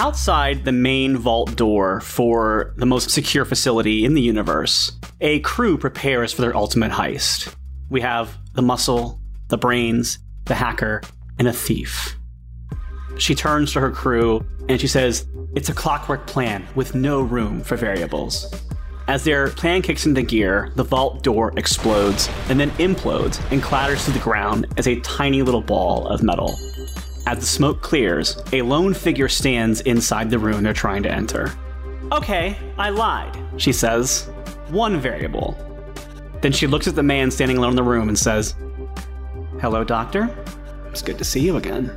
Outside the main vault door for the most secure facility in the universe, a crew prepares for their ultimate heist. We have the muscle, the brains, the hacker, and a thief. She turns to her crew and she says, It's a clockwork plan with no room for variables. As their plan kicks into gear, the vault door explodes and then implodes and clatters to the ground as a tiny little ball of metal. As the smoke clears, a lone figure stands inside the room they're trying to enter. Okay, I lied, she says. One variable. Then she looks at the man standing alone in the room and says, Hello, Doctor. It's good to see you again.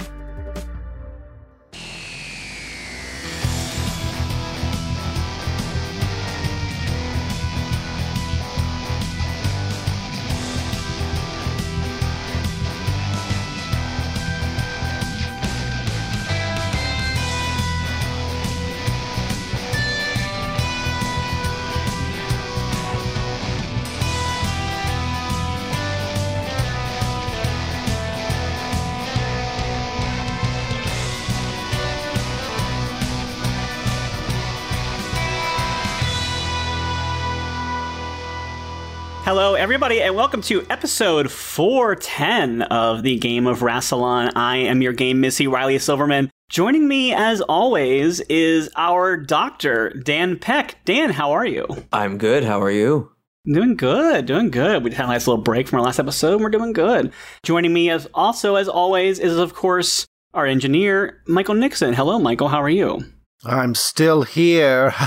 Everybody, and welcome to episode 410 of the Game of Rassilon. I am your game Missy Riley Silverman. Joining me, as always, is our doctor, Dan Peck. Dan, how are you? I'm good. How are you? Doing good, doing good. We had a nice little break from our last episode, and we're doing good. Joining me, as also as always, is of course our engineer, Michael Nixon. Hello, Michael. How are you? I'm still here.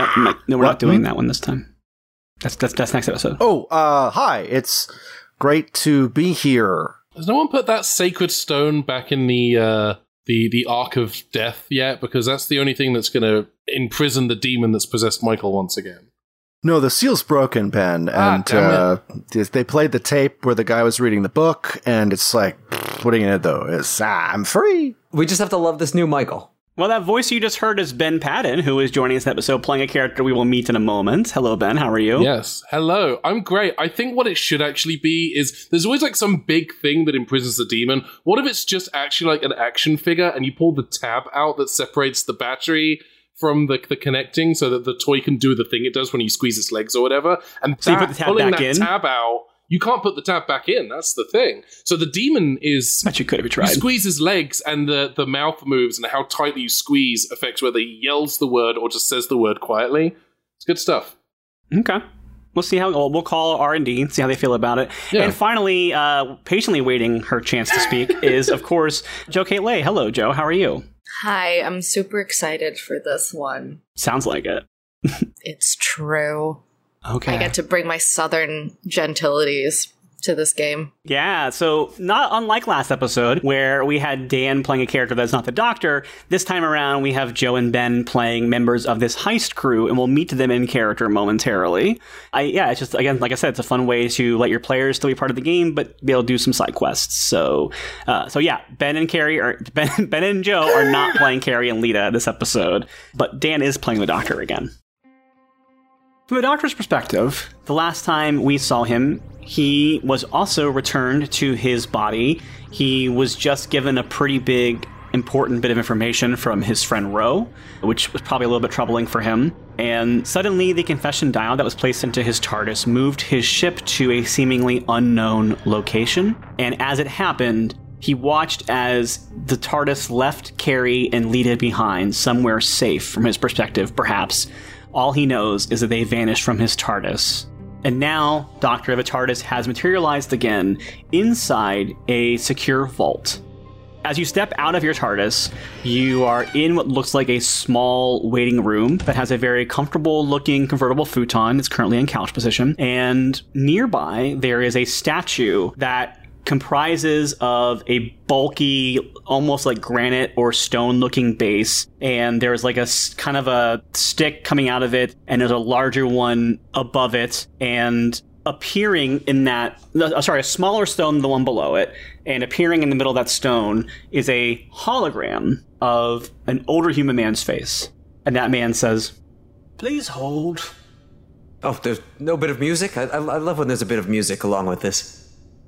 Uh, no, we're not doing that one this time. That's that's that's next episode. oh, uh, hi. It's great to be here. Has no one put that sacred stone back in the uh, the the Ark of Death yet? Because that's the only thing that's going to imprison the demon that's possessed Michael once again. No, the seal's broken, Ben, Ah, and damn uh, they played the tape where the guy was reading the book, and it's like, what are you gonna do? It's ah, I'm free. We just have to love this new Michael. Well, that voice you just heard is Ben Paddon, who is joining us in this episode, playing a character we will meet in a moment. Hello, Ben. How are you? Yes. Hello. I'm great. I think what it should actually be is there's always like some big thing that imprisons the demon. What if it's just actually like an action figure and you pull the tab out that separates the battery from the, the connecting so that the toy can do the thing it does when you squeeze its legs or whatever. And So that- put the tab pulling back that in? tab out, you can't put the tab back in. That's the thing. So the demon is Bet you could have you You tried. squeeze his legs, and the, the mouth moves, and how tightly you squeeze affects whether he yells the word or just says the word quietly. It's good stuff. Okay. We'll see how we'll, we'll call R and D and see how they feel about it. Yeah. And finally, uh, patiently waiting her chance to speak is, of course, Joe Kate Lay. Hello, Joe. How are you? Hi, I'm super excited for this one. Sounds like it. It's true. Okay. I get to bring my southern gentilities to this game. Yeah, so not unlike last episode where we had Dan playing a character that's not the doctor, this time around we have Joe and Ben playing members of this heist crew and we'll meet them in character momentarily. I yeah, it's just again like I said it's a fun way to let your players still be part of the game but be able to do some side quests. So uh, so yeah, Ben and Carrie are Ben, ben and Joe are not playing Carrie and Lita this episode, but Dan is playing the doctor again. From the doctor's perspective, the last time we saw him, he was also returned to his body. He was just given a pretty big, important bit of information from his friend Ro, which was probably a little bit troubling for him. And suddenly, the confession dial that was placed into his TARDIS moved his ship to a seemingly unknown location. And as it happened, he watched as the TARDIS left Carrie and Lita behind, somewhere safe from his perspective, perhaps. All he knows is that they vanished from his TARDIS. And now, Doctor of a TARDIS has materialized again inside a secure vault. As you step out of your TARDIS, you are in what looks like a small waiting room that has a very comfortable looking convertible futon. It's currently in couch position. And nearby, there is a statue that comprises of a bulky, almost like granite or stone looking base. And there's like a kind of a stick coming out of it, and there's a larger one above it. And appearing in that, uh, sorry, a smaller stone the one below it, and appearing in the middle of that stone is a hologram of an older human man's face. And that man says, Please hold. Oh, there's no bit of music? I, I, I love when there's a bit of music along with this.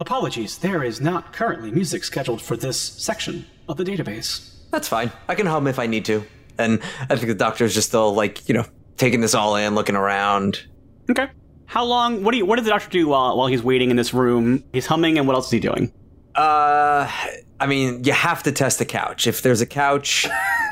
Apologies, there is not currently music scheduled for this section of the database. That's fine. I can hum if I need to. And I think the doctor's just still like, you know, taking this all in, looking around. Okay. How long? What do you? What did the doctor do while while he's waiting in this room? He's humming, and what else is he doing? Uh, I mean, you have to test the couch. If there's a couch,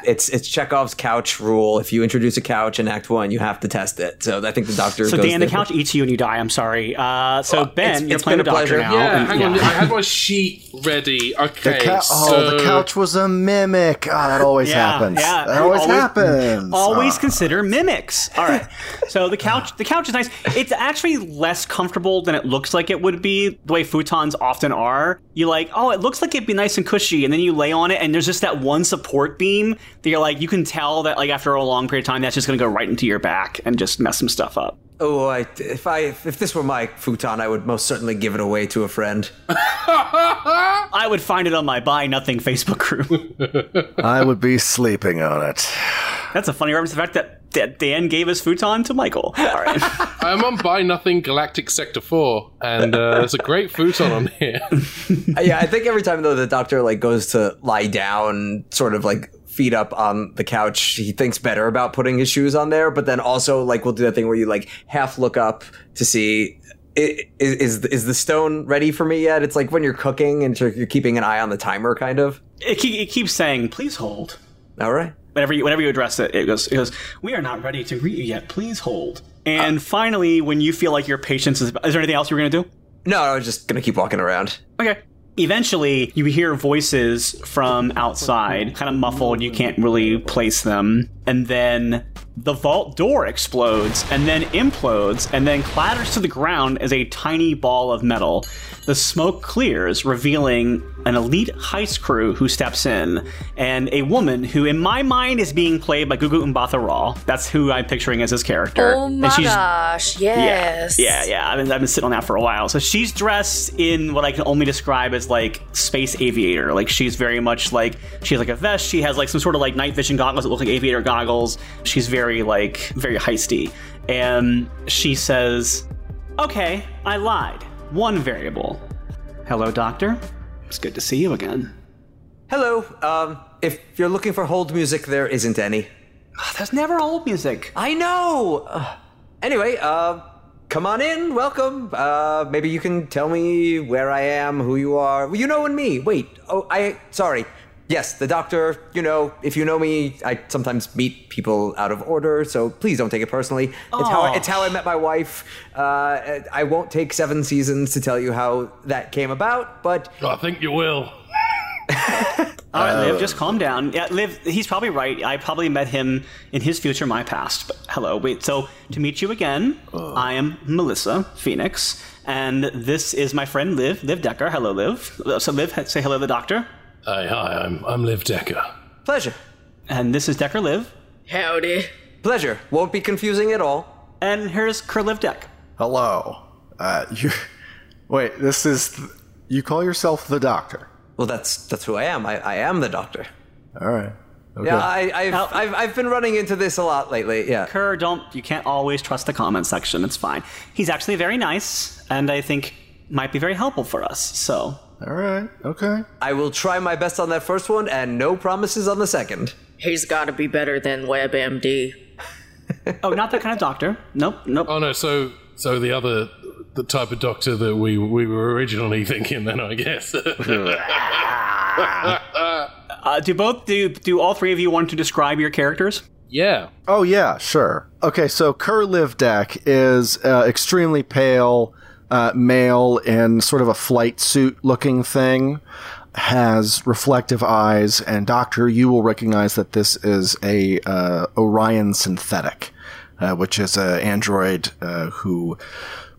it's it's Chekhov's couch rule. If you introduce a couch in Act One, you have to test it. So I think the doctor. So goes Dan, the couch eats you and you die. I'm sorry. Uh, so Ben, it's- you're it's playing the been a doctor pleasure. now. Yeah, and- hang on. I had my sheet ready. Okay. The cou- so oh, the couch was a mimic. Oh, that always Yeah, happens. yeah. That always, Always- happens. Always Ah. consider mimics. All right. So the couch, the couch is nice. It's actually less comfortable than it looks like it would be. The way futons often are. You like, oh, it looks like it'd be nice and cushy, and then you lay on it, and there's just that one support beam that you're like, you can tell that like after a long period of time, that's just gonna go right into your back and just mess some stuff up. Oh, I, if I if this were my futon, I would most certainly give it away to a friend. I would find it on my buy nothing Facebook group. I would be sleeping on it. That's a funny reference. to The fact that, that Dan gave his futon to Michael. All right. I'm on Buy Nothing Galactic Sector 4, and uh, there's a great futon on here. Yeah, I think every time though the doctor like goes to lie down, sort of like feet up on the couch, he thinks better about putting his shoes on there. But then also like we'll do that thing where you like half look up to see. Is, is is the stone ready for me yet? It's like when you're cooking and you're keeping an eye on the timer, kind of. it, keep, it keeps saying, please hold. All right. whenever you whenever you address it, it goes it goes. We are not ready to greet you yet. Please hold. And uh, finally, when you feel like your patience is, is there anything else you were gonna do? No, I was just gonna keep walking around. Okay. Eventually, you hear voices from outside, kind of muffled. You can't really place them. And then the vault door explodes, and then implodes, and then clatters to the ground as a tiny ball of metal. The smoke clears, revealing an elite heist crew who steps in, and a woman who, in my mind, is being played by Gugu Mbatha Raw. That's who I'm picturing as his character. Oh And my she's- gosh, yes. yeah, yeah, yeah. I've been, I've been sitting on that for a while. So she's dressed in what I can only describe as like space aviator. Like she's very much like she has like a vest. She has like some sort of like night vision goggles that look like aviator goggles. She's very like very heisty, and she says, "Okay, I lied. One variable. Hello, doctor. It's good to see you again." Hello. Um, if you're looking for hold music, there isn't any. There's never old music. I know. Uh, anyway, uh, come on in. Welcome. Uh, maybe you can tell me where I am, who you are. You know and me. Wait. Oh, I. Sorry. Yes, the doctor. You know, if you know me, I sometimes meet people out of order. So please don't take it personally. It's how Aw. it's how I met my wife. Uh, I won't take seven seasons to tell you how that came about, but I think you will. All right, Liv, just calm down. Yeah, Liv, he's probably right. I probably met him in his future, my past. But hello, wait. So to meet you again, I am Melissa Phoenix, and this is my friend Liv, Liv Decker. Hello, Liv. So Liv, say hello to the doctor. Hi, hi, I'm, I'm Liv Decker. pleasure, And this is Decker Liv, Howdy. pleasure. Won't be confusing at all. and here's Ker Liv Deck. Hello. Uh, you. Wait, this is. You call yourself the doctor. Well, that's that's who I am. I, I am the doctor. All right. Okay. Yeah, I, I've, Now- I've I've been running into this a lot lately. Yeah. Kerr, don't you can't always trust the comment section. It's fine. He's actually very nice, and I think might be very helpful for us. So All right. Okay. I will try my best on that first one, and no promises on the second. He's got to be better than WebMD. Oh, not that kind of doctor. Nope, nope. Oh no, so so the other the type of doctor that we we were originally thinking then I guess. Uh, do both do do all three of you want to describe your characters? yeah. Oh yeah, sure. Okay, so Kerr Livdek is uh, extremely pale, uh, male in sort of a flight suit looking thing, has reflective eyes, and Doctor, you will recognize that this is a uh, Orion synthetic, uh, which is an android uh, who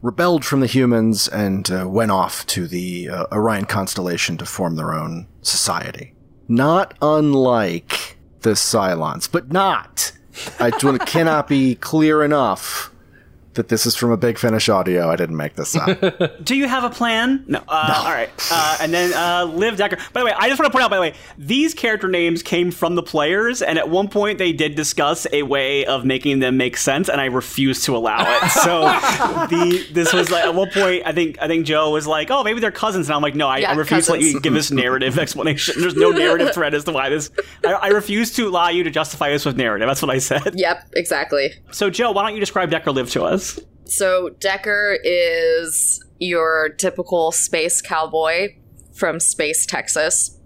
rebelled from the humans and uh, went off to the uh, Orion constellation to form their own society. Not unlike the Cylons, but not. I cannot be clear enough that this is from a Big Finish audio. I didn't make this up. Do you have a plan? No. Uh, All right. Uh, and then uh, Liv Decker. By the way, I just want to point out, by the way, these character names came from the players, and at one point they did discuss a way of making them make sense, and I refused to allow it. So the this was like at one point, I think I think Joe was like, "Oh, maybe they're cousins," and I'm like, "No, I, Yeah, I refuse to let you give this narrative explanation. There's no narrative thread as to why this. I, I refuse to allow you to justify this with narrative. That's what I said. Yep, exactly. So, Joe, why don't you describe Decker Liv to us? So Decker is your typical space cowboy from Space Texas.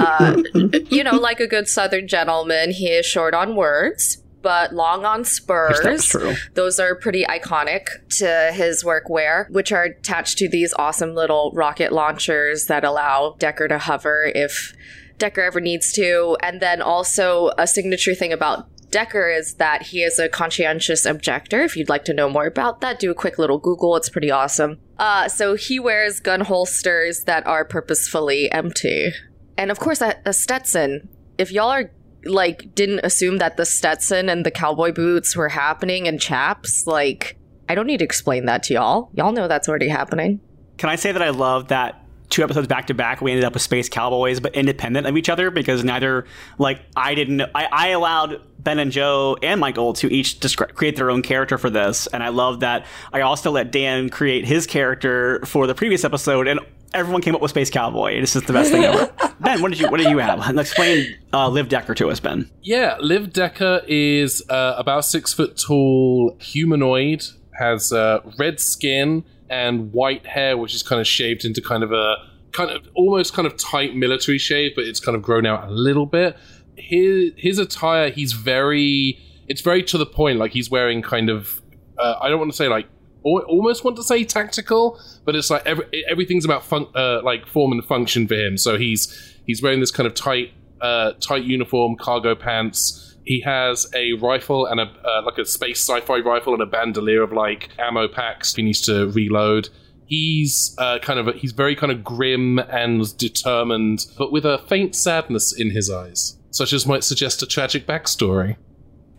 uh, you know, like a good Southern gentleman, he is short on words, but long on spurs. That's true. Those are pretty iconic to his workwear, which are attached to these awesome little rocket launchers that allow Decker to hover if Decker ever needs to. And then also a signature thing about Decker is that he is a conscientious objector. If you'd like to know more about that, do a quick little Google. It's pretty awesome. Uh, so he wears gun holsters that are purposefully empty. And of course, a, a Stetson. If y'all are like didn't assume that the Stetson and the cowboy boots were happening and chaps, like I don't need to explain that to y'all. Y'all know that's already happening. Can I say that I love that two episodes back to back we ended up with space cowboys but independent of each other because neither like I didn't I, I allowed Ben and Joe and Michael to each descri- create their own character for this and I love that. I also let Dan create his character for the previous episode and everyone came up with space cowboy. This is the best thing ever. Ben what did you what did you have? Explain uh, Liv Decker to us Ben. Yeah, Liv Decker is uh, about six foot tall, humanoid, has uh, red skin and white hair, which is kind of shaped into kind of a kind of almost kind of tight military shave, but it's kind of grown out a little bit. His his attire, he's very, it's very to the point. Like he's wearing kind of, uh, I don't want to say like, almost want to say tactical, but it's like every, everything's about fun, uh, like form and function for him. So he's he's wearing this kind of tight uh, tight uniform, cargo pants. He has a rifle and a uh, like a space sci-fi rifle and a bandolier of like ammo packs. He needs to reload. He's uh, kind of he's very kind of grim and determined, but with a faint sadness in his eyes, such as might suggest a tragic backstory.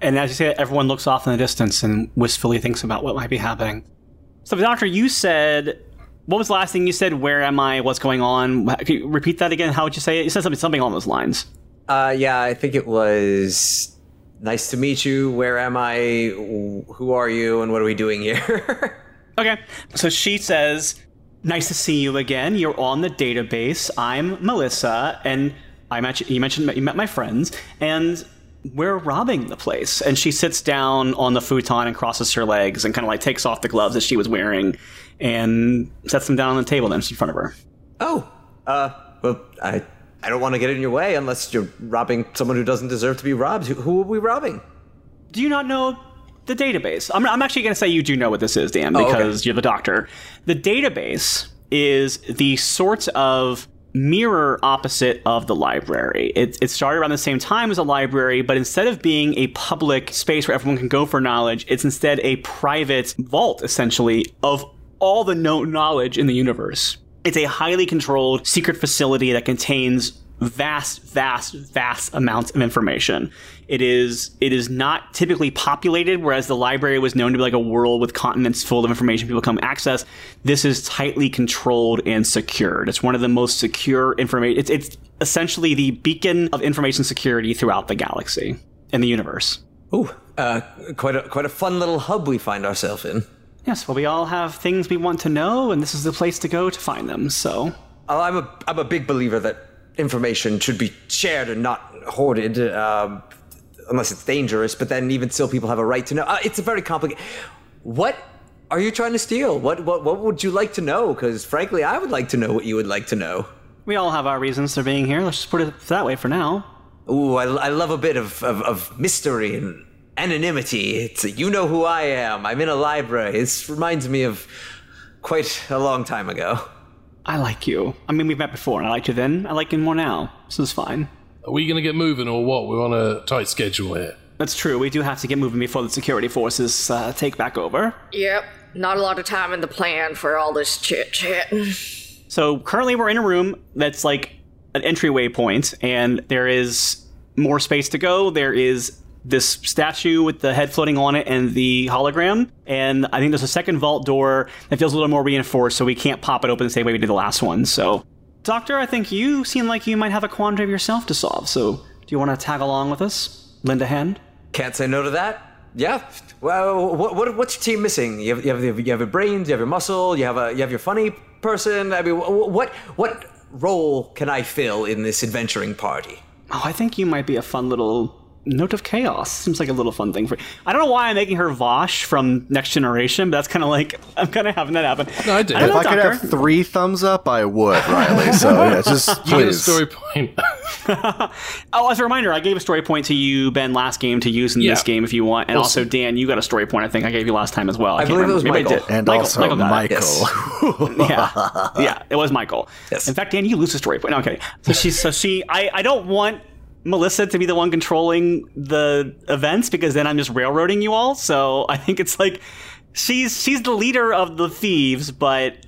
And as you say, everyone looks off in the distance and wistfully thinks about what might be happening. So, Doctor, you said, what was the last thing you said? Where am I? What's going on? Can you repeat that again? How would you say it? You said something, something along those lines. Uh, yeah, I think it was nice to meet you. Where am I? Who are you? And what are we doing here? Okay. So she says, nice to see you again. You're on the database. I'm Melissa, and I mentioned you mentioned you met my friends, and we're robbing the place. And she sits down on the futon and crosses her legs and kind of like takes off the gloves that she was wearing and sets them down on the table then she's in front of her. oh, uh, well, I, I don't want to get in your way unless you're robbing someone who doesn't deserve to be robbed. Who, who are we robbing? Do you not know the database? I'm, I'm actually going to say you do know what this is, Dan, oh, okay. because you're the doctor. The database is the sort of mirror opposite of the library. It, it started around the same time as a library, but instead of being a public space where everyone can go for knowledge, it's instead a private vault, essentially, of all the known knowledge in the universe. It's a highly controlled secret facility that contains vast, vast, vast amounts of information. It is it is not typically populated, whereas the library was known to be like a world with continents full of information people come access. This is tightly controlled and secured. It's one of the most secure information. It's, it's essentially the beacon of information security throughout the galaxy and the universe. Ooh, uh, quite a quite a fun little hub we find ourselves in. Yes, well, we all have things we want to know, and this is the place to go to find them. So, Oh, I'm a I'm a big believer that information should be shared and not hoarded, um, unless it's dangerous. But then, even still, people have a right to know. Uh, it's a very complicated. What are you trying to steal? What what what would you like to know? Because frankly, I would like to know what you would like to know. we all have our reasons for being here. Let's just put it that way for now. Ooh, I, I love a bit of, of, of mystery and anonymity. It's you know who I am. I'm in a library. This reminds me of quite a long time ago. I like you. I mean, we've met before, and I liked you then. I like you more now. So it's fine. Are we going to get moving or what? We're on a tight schedule here. That's true. We do have to get moving before the security forces uh, take back over. Yep. Not a lot of time in the plan for all this chit chat. So currently, we're in a room that's like an entryway point, and there is more space to go. There is this statue with the head floating on it and the hologram. And I think there's a second vault door that feels a little more reinforced, so we can't pop it open the same way we did the last one. So, Doctor, I think you seem like you might have a quandary of yourself to solve. So, do you want to tag along with us? Lend a hand? Can't say no to that. Yeah. Well, what, what what's your team missing? You have, you have you have your brains, you have your muscle, you have a you have your funny person. I mean, what what role can I fill in this adventuring party? Oh, I think you might be a fun little note of chaos. Seems like a little fun thing for. I don't know why I'm making her Vash from Next Generation, but that's kind of like I'm kind of having that happen. No, I do. don't If know, I could Doctor. have three thumbs up, I would, Riley. So yeah, just You get a story point. Oh, as a reminder, I gave a story point to you, Ben, last game to use in Yeah. this game if you want, and also Awesome. Dan, you got a story point. I think I gave you last time as well. I, can't believe it remember. was Maybe I Michael. did. and Michael, also Michael got it. Michael. Yes. yeah, yeah, it was Michael. Yes. In fact, Dan, you lose a story point. No, okay. So she, so she, I, I don't want Melissa to be the one controlling the events because then I'm just railroading you all. So I think it's like she's she's the leader of the thieves, but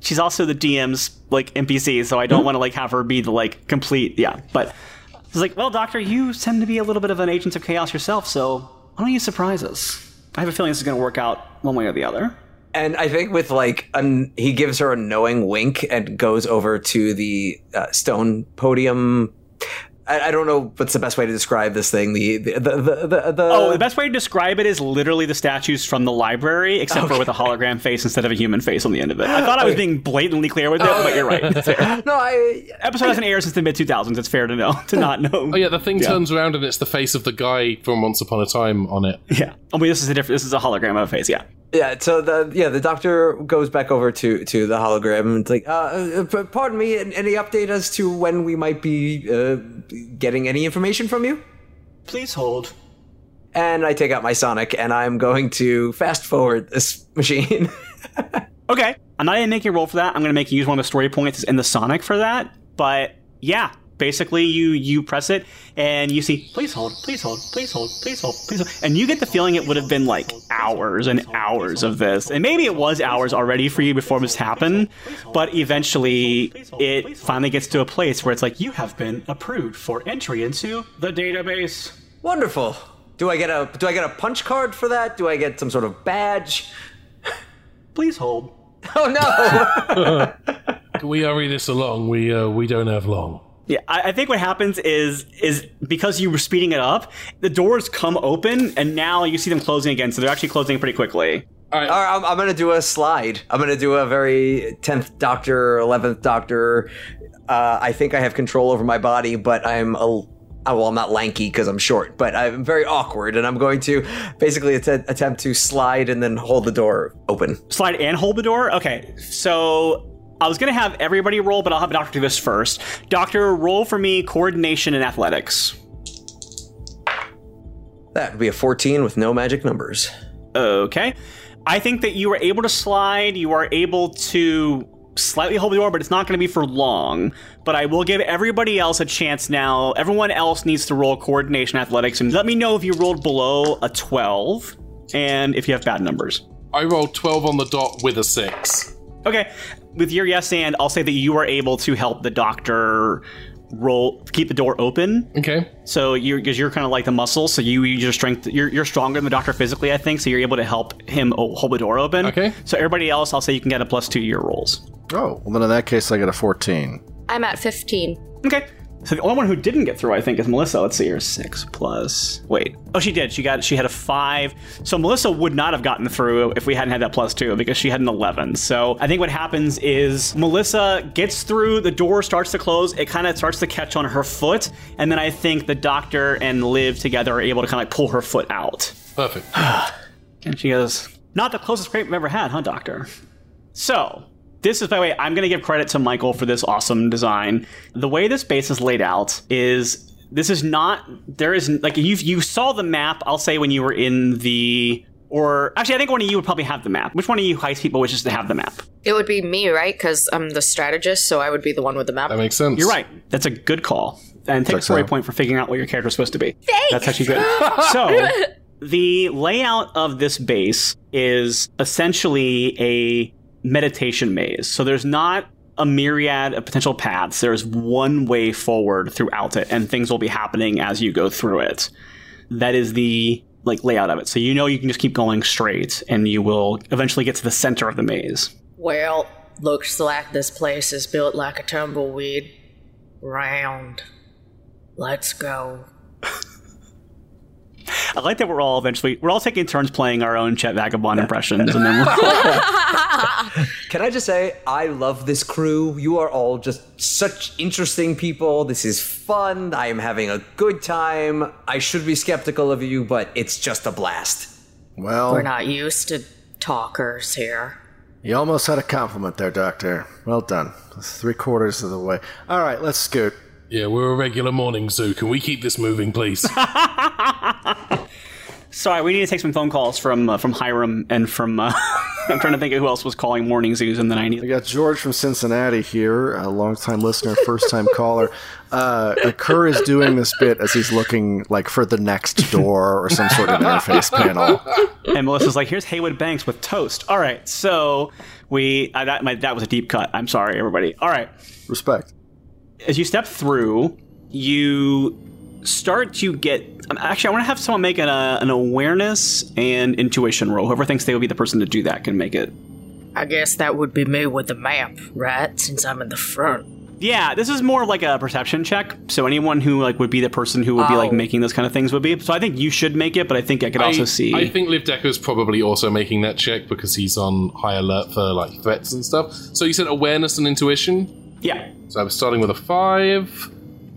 she's also the DM's like NPC. So I don't want to like have her be the like complete yeah. But it's like, well, Doctor, you tend to be a little bit of an agent of chaos yourself. So why don't you surprise us? I have a feeling this is going to work out one way or the other. And I think with like an, he gives her a knowing wink and goes over to the uh, stone podium. I, I don't know what's the best way to describe this thing. The the the the, the, the Oh, the best way to describe it is literally the statues from the library, except for with a hologram face instead of a human face on the end of it. I thought I was being blatantly clear with it, but you're right. No, I Episode hasn't aired since the mid 2000s. It's fair to know to not know. Oh yeah, the thing turns around and it's the face of the guy from Once Upon a Time on it. yeah. Oh, wait, this is a different. This is a hologram of a face. Yeah. Yeah, so the yeah the doctor goes back over to to the hologram and it's like, uh, uh, pardon me, any update as to when we might be uh, getting any information from you? Please hold. And I take out my Sonic and I'm going to fast forward this machine. Okay. I'm not even making a roll for that. I'm going to make you use one of the story points in the Sonic for that. But yeah, basically you you press it and you see please hold, please hold, please hold, please hold, please hold, and you get the feeling it would have been like hours and hours of this, and maybe it was hours already for you before this happened. But eventually, it finally gets to a place where it's like you have been approved for entry into the database. Wonderful. Do I get a do I get a punch card for that? Do I get some sort of badge? Please hold. Oh no! Can we hurry this along? We uh, we don't have long. Yeah, I, I think what happens is is because you were speeding it up, the doors come open, and now you see them closing again. So they're actually closing pretty quickly. All right, All right, I'm, I'm gonna do a slide. I'm gonna do a very tenth Doctor, eleventh Doctor. Uh, I think I have control over my body, but I'm a oh, well, I'm not lanky because I'm short, but I'm very awkward, and I'm going to basically att- attempt to slide and then hold the door open. Slide and hold the door. Okay, so I was gonna have everybody roll, but I'll have Doctor do this first. Doctor, roll for me coordination and athletics. That would be a 14 with no magic numbers. Okay. I think that you were able to slide. You are able to slightly hold the door, but it's not going to be for long. But I will give everybody else a chance now. Everyone else needs to roll coordination athletics and let me know if you rolled below a 12 and if you have bad numbers. I rolled twelve on the dot with a six. Okay. With your yes and, I'll say that you are able to help the doctor roll keep the door open Okay. so you're because you're kind of like the muscle so you use your strength you're, you're stronger than the doctor physically i think so you're able to help him hold the door open Okay. so everybody else i'll say you can get a plus two to your rolls Oh, well then in that case I get a 14. I'm at 15. okay so the only one who didn't get through i think is melissa. Let's see here. Six plus wait. Oh she did. She got she had a five. So melissa would not have gotten through if we hadn't had that plus two because she had an 11 so i think what happens is melissa gets through the door starts to close. It kind of starts to catch on her foot. And then i think the doctor and liv together are able to kind of like pull her foot out. Perfect. And she goes, Not the closest scrape we've ever had, huh, Doctor? So, this is, by the way, I'm going to give credit to Michael for this awesome design. The way this base is laid out is. This is not. There is like you. You saw the map. I'll say when you were in the, or actually, I think one of you would probably have the map. Which one of you heist people wishes to have the map? It would be me, right? Because I'm the strategist, so I would be the one with the map. That makes sense. You're right. That's a good call. And take a story out. point for figuring out what your character's supposed to be. Thanks! That's actually good. so, the layout of this base is essentially a meditation maze. So, there's not a myriad of potential paths. There's one way forward throughout it, and things will be happening as you go through it. that is the like layout of it. So you know you can just keep going straight, and you will eventually get to the center of the maze. Well, looks like this place is built like a tumbleweed. Round. Let's go. I like that we're all eventually we're all taking turns playing our own Chet Vagabond impressions, and then we're Can I just say, I love this crew. You are all just such interesting people. This is fun. I am having a good time. I should be skeptical of you, but it's just a blast. Well, We're not used to talkers here. you almost had a compliment there, Doctor. Well done. That's three quarters of the way. All right, let's scoot. Yeah, we're a regular morning zoo. Can we keep this moving, please? sorry. We need to take some phone calls from uh, from Hiram and from. Uh, I'm trying to think of who else was calling morning zoos in the 90s. We 90s. got George from Cincinnati here, a longtime listener, first time caller. Uh, Kerr is doing this bit as he's looking like for the next door or some sort of interface panel. And Melissa's like, "Here's Heywood Banks with toast." All right, so we uh, that my, that was a deep cut. I'm sorry, everybody. All right. Respect. As you step through, you start to get. um, Actually, I want to have someone make an, uh, an awareness and intuition roll. Whoever thinks they would be the person to do that can make it. I guess that would be me with the map, right? Since I'm in the front. Yeah, this is more like a perception check. So anyone who like would be the person who would be like Oh. making those kind of things would be. So I think you should make it, but I think I could also see. I think Liv is probably also making that check because he's on high alert for like threats and stuff. So you said awareness and intuition. Yeah. So I'm starting with a five,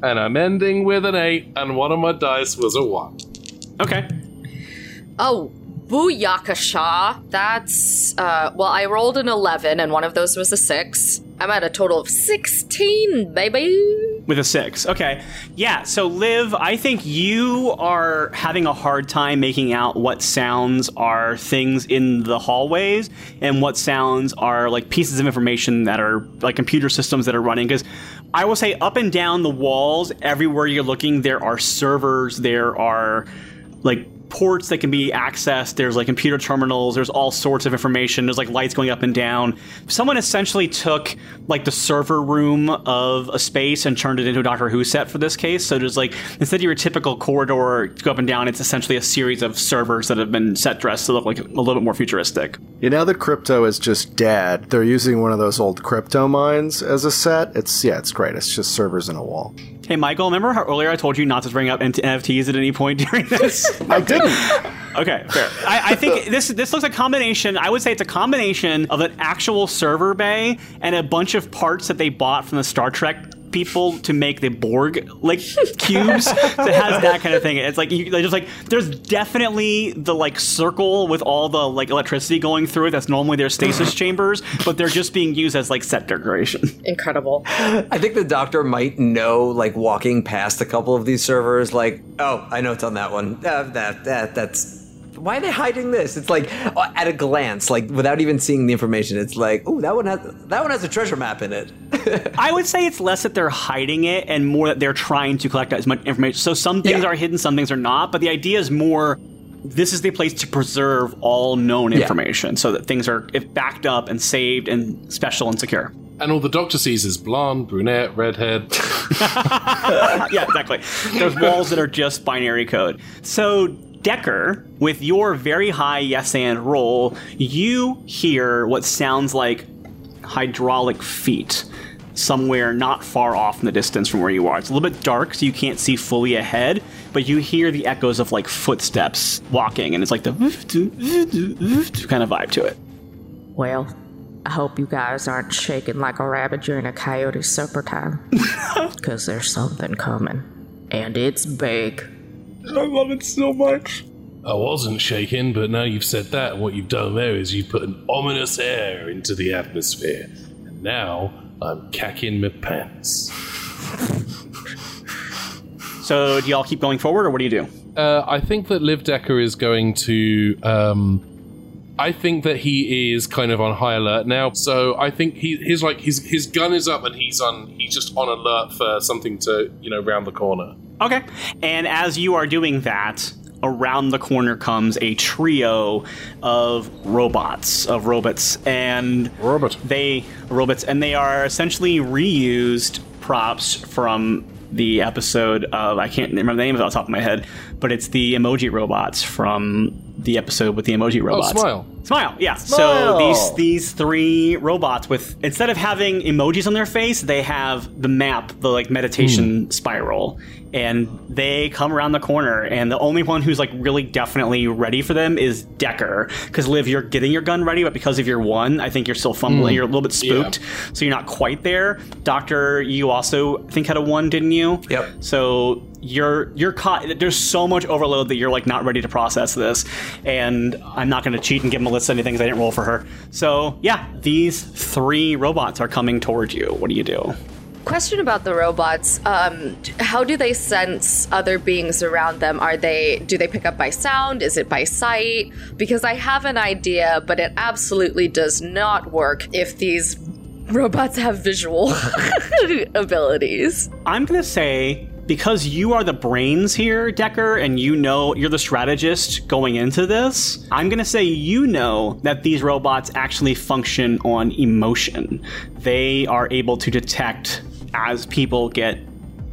and I'm ending with an eight, and one of my dice was a one. Okay. Oh, booyakasha. That's, uh, well, I rolled an 11 and one of those was a 6. I'm at a total of 16, baby. With a six. Okay. Yeah. So, Liv, I think you are having a hard time making out what sounds are things in the hallways and what sounds are like pieces of information that are like computer systems that are running. Because I will say, up and down the walls, everywhere you're looking, there are servers, there are like ports that can be accessed. There's like computer terminals. There's all sorts of information. There's like lights going up and down. Someone essentially took like the server room of a space and turned it into a Doctor Who set for this case. So there's like instead of your typical corridor go up and down, it's essentially a series of servers that have been set dressed to look like a little bit more futuristic. You know that crypto is just dead. They're using one of those old crypto mines as a set. It's yeah, it's great. It's just servers in a wall. Hey, Michael, remember how earlier I told you not to bring up NFTs at any point during this? I didn't. Okay, fair. I, I think this this looks a combination. I would say it's a combination of an actual server bay and a bunch of parts that they bought from the Star Trek people to make the Borg like cubes that has that kind of thing. It's like you just like there's definitely the like circle with all the like electricity going through it. That's normally their stasis chambers, but they're just being used as like set decoration. Incredible. I think the doctor might know, like walking past a couple of these servers, like, oh, I know it's on that one. Uh, that that that's. Why are they hiding this? It's like uh, at a glance, like without even seeing the information. It's like, oh, that one has that one has a treasure map in it. I would say it's less that they're hiding it and more that they're trying to collect as much information. So some things Yeah. are hidden, some things are not. But the idea is more this is the place to preserve all known information so that things are if backed up and saved and special and secure. And all the doctor sees is blonde, brunette, redhead. yeah, exactly. There's walls that are just binary code. So, Decker, with your very high yes and roll, you hear what sounds like hydraulic feet somewhere not far off in the distance from where you are. It's a little bit dark, so you can't see fully ahead, but you hear the echoes of like footsteps walking, and it's like the kind of vibe to it. Well, I hope you guys aren't shaking like a rabbit during a coyote supper time. Because there's something coming. And it's big. I love it so much. I wasn't shaking, but now you've said that, what you've done there is you've put an ominous air into the atmosphere. And now I'm cacking my pants. So, do y'all keep going forward, or what do you do? Uh, I think that Liv Decker is going to. Um, I think that he is kind of on high alert now. So I think he, he's like his his gun is up and he's on. He's just on alert for something to you know round the corner. Okay. And as you are doing that, around the corner comes a trio of robots, of robots, and Robot. they robots, and they are essentially reused props from the episode of I can't remember the name of it off the top of my head, but it's the emoji robots from the episode with the emoji robots. Oh, robots. smile. Smile, yeah. So these these three robots with instead of having emojis on their face, they have the map, the like meditation hmm. spiral, and they come around the corner. And the only one who's like really definitely ready for them is Decker, because Liv, you're getting your gun ready, but because of your one, I think you're still fumbling. Mm. You're a little bit spooked, so you're not quite there. Doctor, you also I think had a one, didn't you? Yep. So you're you're caught. There's so much overload that you're like not ready to process this, and I'm not going to cheat and give Melissa anything 'cause I didn't roll for her. So yeah, these three robots are coming towards you. What do you do? Question about the robots. Um, how do they sense other beings around them? Are they do they pick up by sound? Is it by sight? Because I have an idea, but it absolutely does not work if these robots have visual abilities. I'm going to say because you are the brains here, Decker, and you know you're the strategist going into this, I'm going to say you know that these robots actually function on emotion. They are able to detect as people get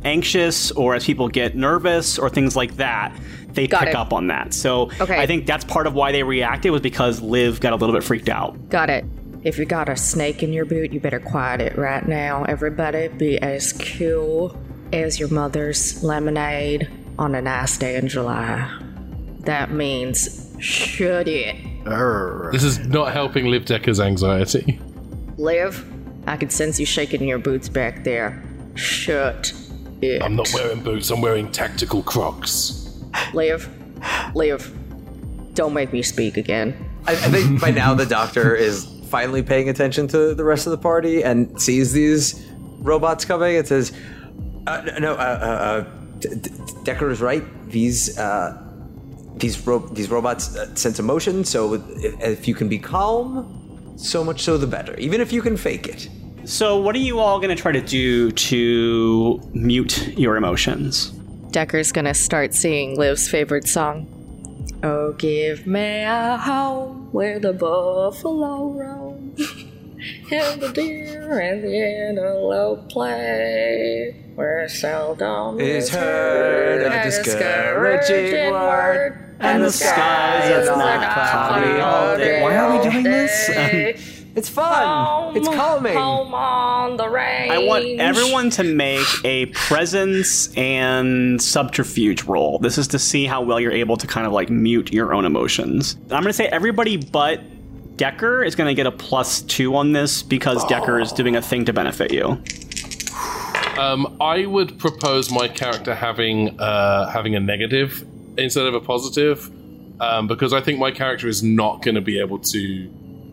anxious or as people get nervous or things like that. They Got pick it. up on that. So Okay. I think that's part of why they reacted was because Liv got a little bit freaked out. Got it. If you got a snake in your boot, you better quiet it right now. Everybody be as cool as your mother's lemonade on a nice day in July. That means shut it. Err. This is not helping Liv Decker's anxiety. Liv, I can sense you shaking your boots back there. Shut it. I'm not wearing boots, I'm wearing tactical crocs. Liv, Liv, don't make me speak again. I, I think by now the doctor is finally paying attention to the rest of the party and sees these robots coming and says, uh, "No, uh, uh, uh, D- D- Decker is right. These uh, these ro- these robots uh, sense emotion. So if, if you can be calm, so much so the better. Even if you can fake it." So what are you all going to try to do to mute your emotions? Decker's gonna start singing Liv's favorite song. Oh, give me a home where the buffalo roam, and the deer and the antelope play, where seldom Is heard a discouraging word, And the skies is are not not cloudy cloudy all all day. day. Why are we doing this? It's fun. It's calming. Home on the range. I want everyone to make a presence and subterfuge roll. This is to see how well you're able to kind of like mute your own emotions. I'm going to say everybody but Decker is going to get a plus two on this because Decker is doing a thing to benefit you. Um, I would propose my character having uh, having a negative instead of a positive, um, because I think my character is not going to be able to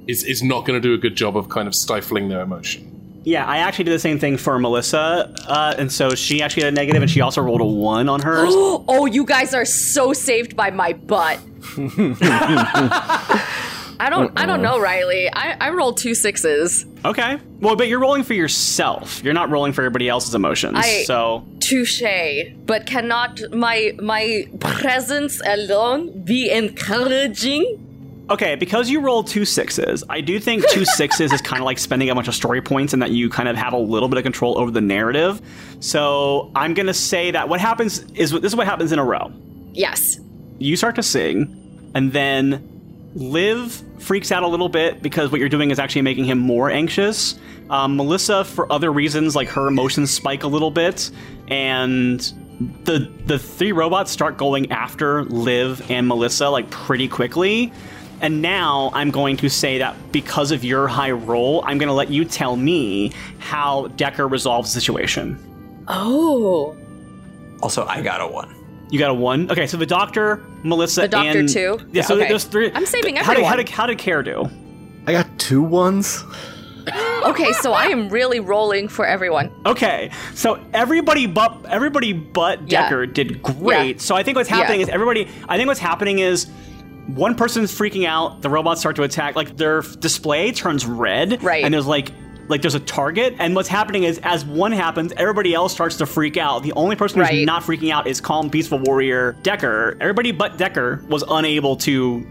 is is not going to do a good job of kind of stifling their emotion. Yeah, I actually did the same thing for Melissa, uh, and so she actually had a negative, and she also rolled a one on hers. Oh, you guys are so saved by my butt. I don't I don't know, Riley. I, I rolled two sixes. Okay, well, but you're rolling for yourself. You're not rolling for everybody else's emotions. I- so Touche. But cannot my my presence alone be encouraging? Okay, because you rolled two sixes, I do think two sixes is kind of like spending a bunch of story points and that you kind of have a little bit of control over the narrative. So I'm going to say that what happens is this is what happens in a row. Yes. You start to sing, and then Liv freaks out a little bit because what you're doing is actually making him more anxious. Um, Melissa, for other reasons, like her emotions spike a little bit, and the the three robots start going after Liv and Melissa like pretty quickly. And now I'm going to say that because of your high roll, I'm going to let you tell me how Decker resolves the situation. Oh. Also, I got a one. You got a one. Okay, so the doctor, Melissa, The doctor and too? Yeah, so Okay. there's three. I'm saving how did, how everyone. did how did Care do? I got two ones. Okay, so I am really rolling for everyone. Okay, so everybody but everybody but Yeah. Decker did great. Yeah. So I think what's happening Yeah. is everybody. I think what's happening is. One person's freaking out. The robots start to attack. Like their f- display turns red, Right. And there's like, like there's a target. And what's happening is, as one happens, everybody else starts to freak out. The only person who's Right. not freaking out is calm, peaceful warrior Decker. Everybody but Decker was unable to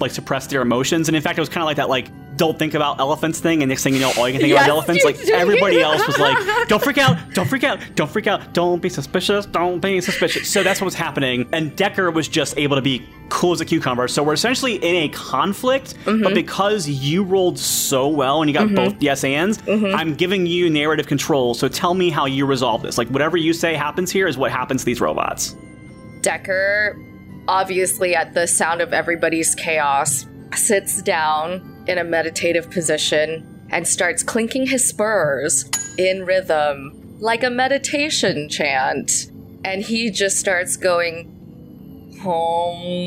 like suppress their emotions. And in fact, it was kind of like that, like don't think about elephants thing, and next thing you know, all you can think about Yes, is elephants. Like do. everybody else was like, don't freak out, don't freak out, don't freak out, don't be suspicious, don't be suspicious. So that's what was happening, and Decker was just able to be cool as a cucumber. So we're essentially in a conflict, Mm-hmm. but because you rolled so well and you got both yes ands, Mm-hmm. I'm giving you narrative control. So tell me how you resolve this. Like whatever you say happens here is what happens to these robots. Decker, obviously at the sound of everybody's chaos, sits down in a meditative position and starts clinking his spurs in rhythm, like a meditation chant. And he just starts going, home,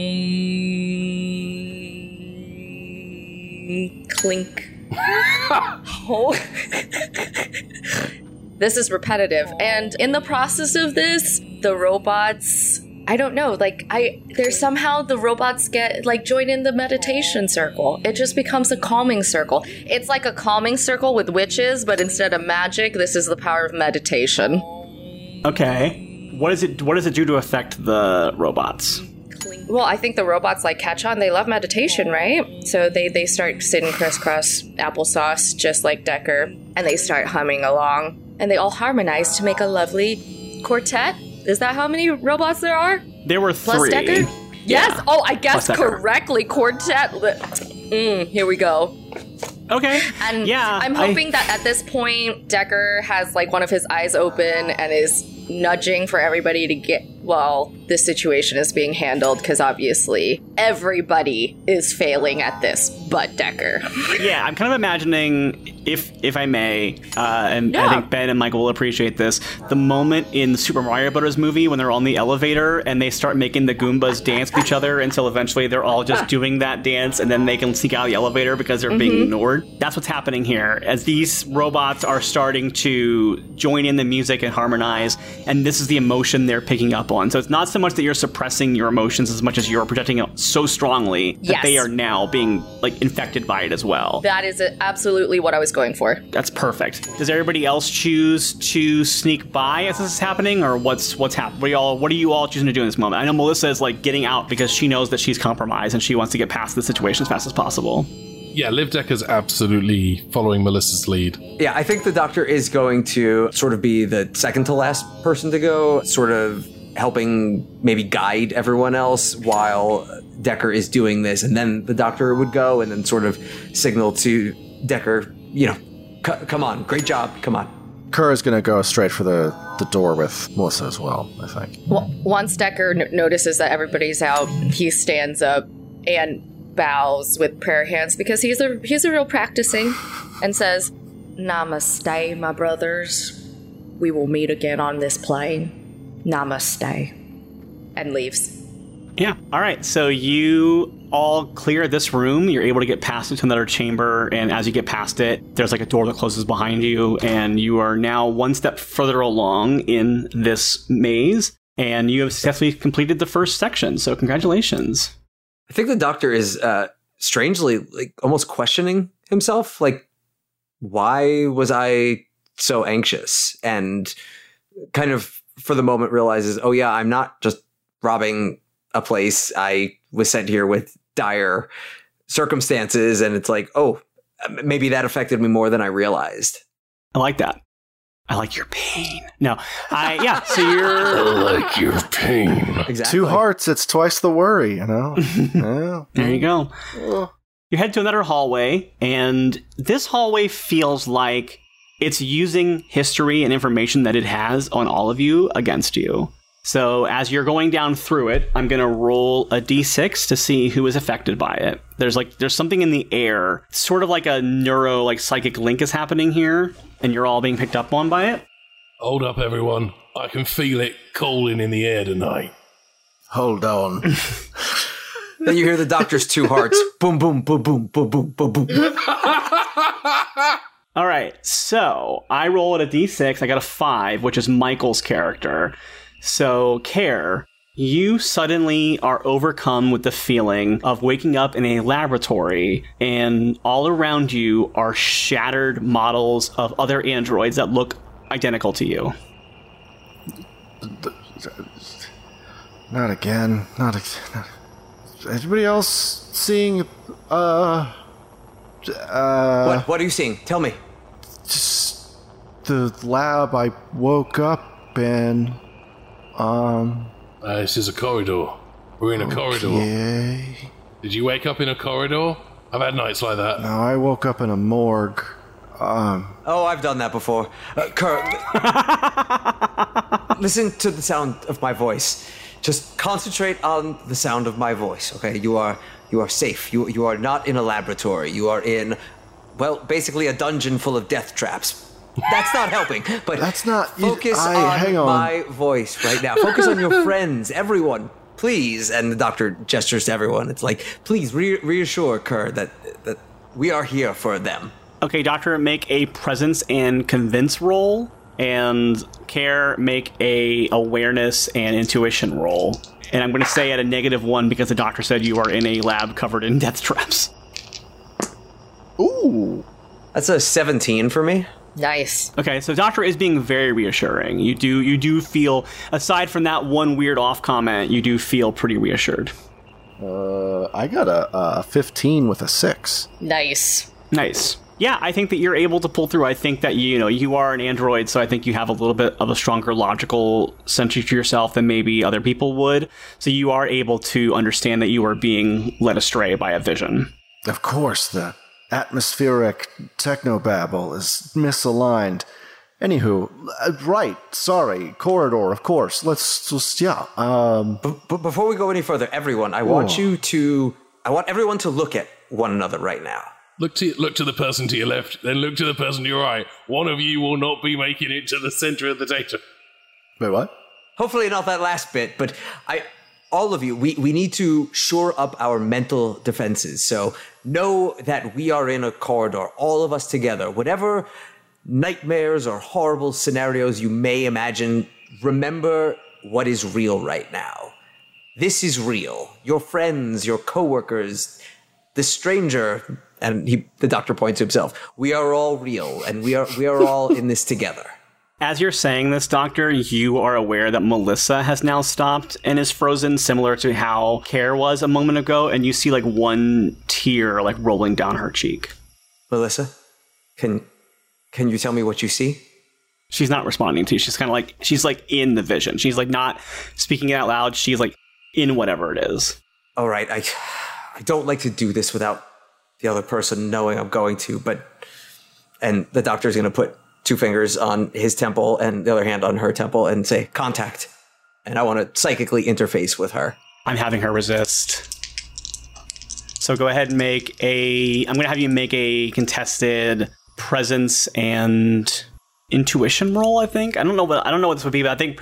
clink. Oh. this is repetitive and in the process of this the robots i don't know like i there's somehow the robots get like join in the meditation circle. It just becomes a calming circle. It's like a calming circle with witches but instead of magic this is the power of meditation. Okay. What does it what does it do to affect the robots? well i think the robots like catch on. They love meditation right? So they they start sitting crisscross applesauce just like decker and they start humming along. And they all harmonize to make a lovely quartet is that how many robots there are There were plus three. Decker? Yes. Oh, I guessed correctly. Quartet. Mm, here we go. Okay. And yeah, I'm I- hoping that at this point, Decker has like one of his eyes open and is nudging for everybody to get well this situation is being handled because obviously everybody is failing at this but decker yeah, I'm kind of imagining, if if I may, uh, and I think Ben and Michael will appreciate this, the moment in the Super Mario Brothers movie when they're on the elevator and they start making the Goombas dance with each other until eventually they're all just doing that dance and then they can sneak out of the elevator because they're being ignored. That's what's happening here as these robots are starting to join in the music and harmonize, and this is the emotion they're picking up on. So it's not so much that you're suppressing your emotions as much as you're projecting it so strongly that Yes. they are now being like infected by it as well. that is absolutely what i was going for That's perfect. Does everybody else choose to sneak by as this is happening, or what's what's happening? What are y'all? What are you all choosing to do in this moment? I know Melissa is like getting out because she knows that she's compromised and she wants to get past the situation as fast as possible. Yeah, Liv Decker's absolutely following Melissa's lead. Yeah, I think the doctor is going to sort of be the second to last person to go, sort of helping maybe guide everyone else while Decker is doing this. And then the doctor would go and then sort of signal to Decker, you know, "C- come on, great job, come on. Kerr is going to go straight for the, the door with Melissa as well, I think. Well, once Decker n- notices that everybody's out, he stands up and bows with prayer hands because he's a he's a real practicing, and says, Namaste, my brothers. We will meet again on this plane. Namaste. and leaves. Yeah. All right. So you all clear this room. You're able to get past into another chamber, and as you get past it, there's like a door that closes behind you, and you are now one step further along in this maze, and you have successfully completed the first section. So congratulations. I think the doctor is uh, strangely like almost questioning himself. Like, why was I so anxious? And kind of for the moment realizes, oh yeah, I'm not just robbing a place. I was sent here with dire circumstances, and it's like, oh, maybe that affected me more than I realized. I like that. I like your pain. No, I yeah. So you're like your pain. Exactly. Two hearts, it's twice the worry, you know? yeah. there. You go. You head to another hallway, and this hallway feels like it's using history and information that it has on all of you against you. So as you're going down through it, I'm gonna roll a d6 to see who is affected by it. There's like there's something in the air, sort of like a neuro like psychic link is happening here, and you're all being picked up on by it. Hold up, everyone. I can feel it calling in the air tonight. Hold on. Then you hear the doctor's two hearts. boom, boom, boom, boom, boom, boom, boom, boom. All right, so I roll at a d6. I got a five, which is Michael's character. So, Care, you suddenly are overcome with the feeling of waking up in a laboratory, and all around you are shattered models of other androids that look identical to you. Not again. Not again. Not... Anybody else seeing uh Uh, what? What are you seeing? Tell me. Just the lab I woke up in. Um. Uh, this is a corridor. We're in a corridor. Yay. Did you wake up in a corridor? I've had nights like that. No, I woke up in a morgue. Um. Oh, I've done that before. Uh, Kurt, listen to the sound of my voice. Just concentrate on the sound of my voice. Okay, you are you are safe. You you are not in a laboratory. You are in, well, basically a dungeon full of death traps. That's not helping. But That's not- you- Focus I- on, hang on. my voice right now. Focus on your friends, everyone, please. And the doctor gestures to everyone. It's like, please re- reassure Kerr that that we are here for them. Okay, Doctor, make a presence and convince roll, and Care make a awareness and intuition roll. And I'm going to say at a negative one because the doctor said you are in a lab covered in death traps. Ooh. That's a 17 for me. Nice. Okay, so Doctor is being very reassuring. You do you do feel aside from that one weird off comment, you do feel pretty reassured. Uh, I got a, a 15 with a 6. Nice. Nice. Yeah, I think that you're able to pull through. I think that you know you are an android, so I think you have a little bit of a stronger logical sense to yourself than maybe other people would. So you are able to understand that you are being led astray by a vision. Of course, the atmospheric technobabble is misaligned. Anywho, uh, right, sorry, corridor, of course. Let's just, yeah. Um, But before we go any further, everyone, I want Whoa. you to, I want everyone to look at one another right now. Look to look to the person to your left, then look to the person to your right. One of you will not be making it to the center of the data. wait, what? Hopefully not that last bit, but I, all of you, we, we need to shore up our mental defenses. So know that we are in a corridor, all of us together. Whatever nightmares or horrible scenarios you may imagine, remember what is real right now. This is real. Your friends, your coworkers, the stranger, and he, the doctor points to himself. We are all real, and we are we are all in this together. As you're saying this, Doctor, you are aware that Melissa has now stopped and is frozen, similar to how Care was a moment ago, and you see like one tear like rolling down her cheek. Melissa, can can you tell me what you see? She's not responding to you. She's kind of like she's like in the vision. She's like not speaking it out loud. She's like in whatever it is. All right, I I don't like to do this without the other person knowing I'm going to, but and the doctor's going to put two fingers on his temple and the other hand on her temple and say contact. And I want to psychically interface with her. I'm having her resist. So go ahead and make a. I'm going to have you make a contested presence and intuition roll. I think. I don't know what I don't know what this would be, but I think.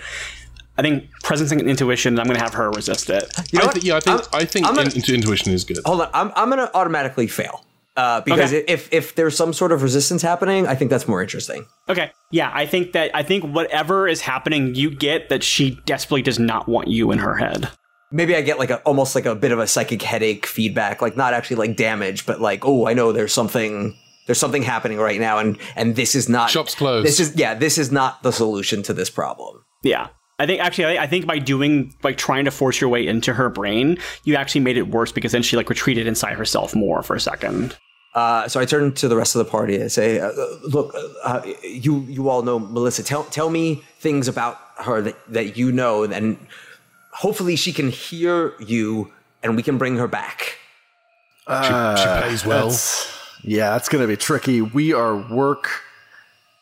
I think presence and intuition. I'm going to have her resist it. You know I what? thi- yeah, I think I'm- i think I'm gonna- in- intuition is good. Hold on, I'm I'm going to automatically fail. Uh, because Okay. if if there's some sort of resistance happening, I think that's more interesting. Okay. Yeah, I think that I think whatever is happening, you get that she desperately does not want you in her head. maybe I get like a almost like a bit of a psychic headache feedback, like not actually like damage, but like oh, I know there's something there's something happening right now, and and this is not Shop's closed. This is yeah, this is not the solution to this problem. Yeah. I think actually, I I think by doing, by trying to force your way into her brain, you actually made it worse because then she like retreated inside herself more for a second. Uh, so I turn to the rest of the party and say, uh, "Look, uh, you you all know Melissa. Tell tell me things about her that that you know, and hopefully she can hear you, and we can bring her back." she, she pays well. That's- yeah, that's going to be tricky. We are work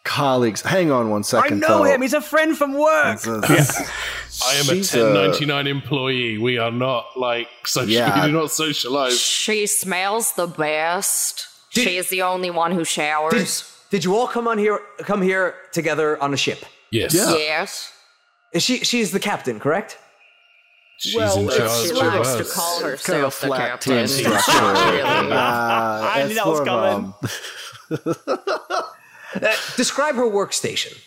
colleagues. Hang on one second. I know him; He's a friend from work. That's- I am a she's, uh, 1099 employee. We are not like social. Yeah. We do not socialize. She smells the best. Did- is the only one who showers. did you all come on here come here together on a ship? Yes. Yeah. Yes. Is she she's the captain, correct? She's Well, in it's- charge She likes to us. call kind of herself the captain. team structure. Really. Uh, I knew that was more of, coming. Um, Describe her workstation.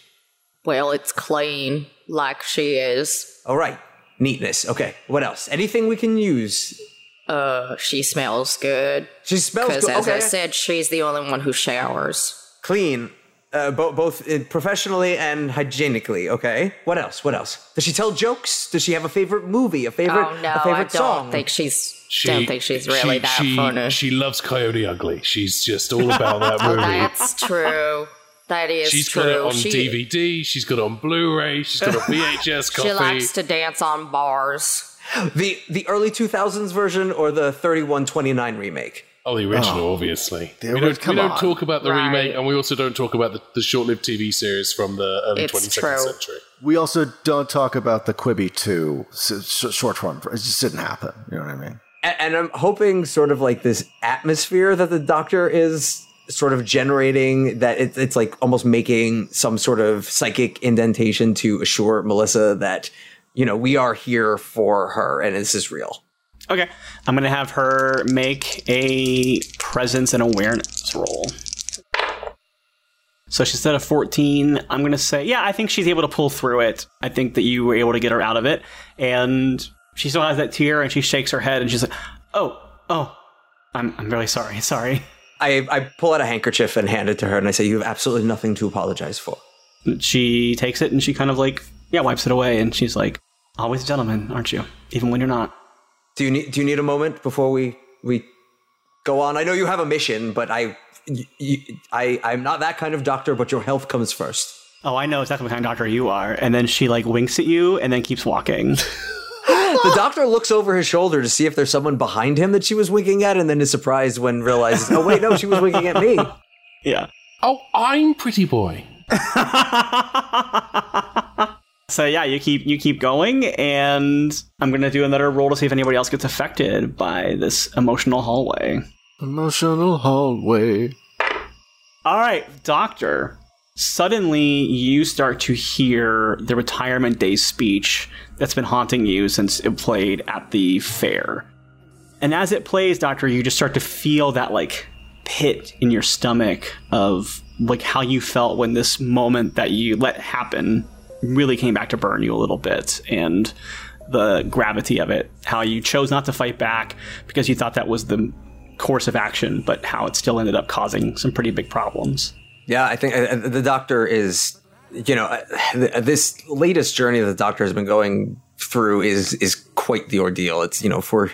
Well, it's clean, like she is. All right, neatness. Okay, what else? Anything we can use? Uh, she smells good. She smells good. Because as Okay, I said, she's the only one who showers. clean. Uh, bo- both uh, professionally and hygienically. Okay. What else? What else? Does she tell jokes? Does she have a favorite movie? A favorite? oh no, a favorite I don't song? think she's. She, don't think she's really she, that she, funny. She loves Coyote Ugly. She's just all about that oh, movie. That's true. That is She's true. got it on she, DVD. She's got it on Blu-ray. She's got a VHS copy. she likes to dance on bars. the the early 2000s version or the 3129 remake? oh, the original, obviously. The we don't, we don't talk about the Right. remake, and we also don't talk about the, the short-lived TV series from the early It's 22nd true. century. We also don't talk about the Quibi 2 short form. It just didn't happen. You know what I mean? A- and I'm hoping sort of like this atmosphere that the doctor is sort of generating that it's it's like almost making some sort of psychic indentation to assure Melissa that you know we are here for her and this is real. Okay, I'm gonna have her make a presence and awareness roll. So she said a 14. I'm gonna say, yeah, I think she's able to pull through it. I think that you were able to get her out of it, and she still has that tear, and she shakes her head, and she's like, "Oh, oh, I'm, I'm really sorry, sorry." I, I pull out a handkerchief and hand it to her and I say you have absolutely nothing to apologize for. She takes it and she kind of like, yeah, wipes it away, and she's like, "Always a gentleman, aren't you? Even when you're not." Do you need do you need a moment before we we go on? I know you have a mission, but I, I, I'm not that kind of doctor, but your health comes first. Oh, I know exactly what kind of doctor you are. And then she like winks at you and then keeps walking. The doctor looks over his shoulder to see if there's someone behind him that she was winking at, and then is surprised when realizes, oh wait, no, she was winking at me. yeah. Oh, I'm Pretty Boy. So yeah, you keep you keep going, and I'm gonna do another roll to see if anybody else gets affected by this emotional hallway. Emotional hallway. All right, Doctor. Suddenly, you start to hear the retirement day speech that's been haunting you since it played at the fair. And as it plays, Doctor, you just start to feel that like pit in your stomach of like how you felt when this moment that you let happen really came back to burn you a little bit and the gravity of it how you chose not to fight back because you thought that was the course of action but how it still ended up causing some pretty big problems Yeah, I think uh, the doctor is, you know, uh, this latest journey that the doctor has been going through is is quite the ordeal. It's you know for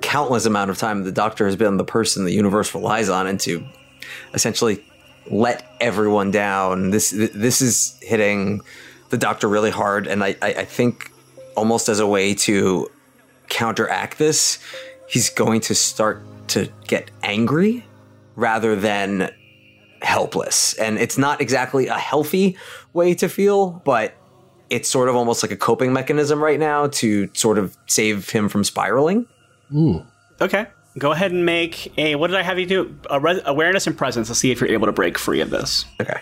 countless amount of time the doctor has been the person the universe relies on, and to essentially let everyone down. This this is hitting the doctor really hard, and I I, I think almost as a way to counteract this, he's going to start to get angry rather than helpless. And it's not exactly a healthy way to feel, but it's sort of almost like a coping mechanism right now to sort of save him from spiraling. okay go ahead and make a what did i have you do a re- awareness and presence to see if you're able to break free of this Okay.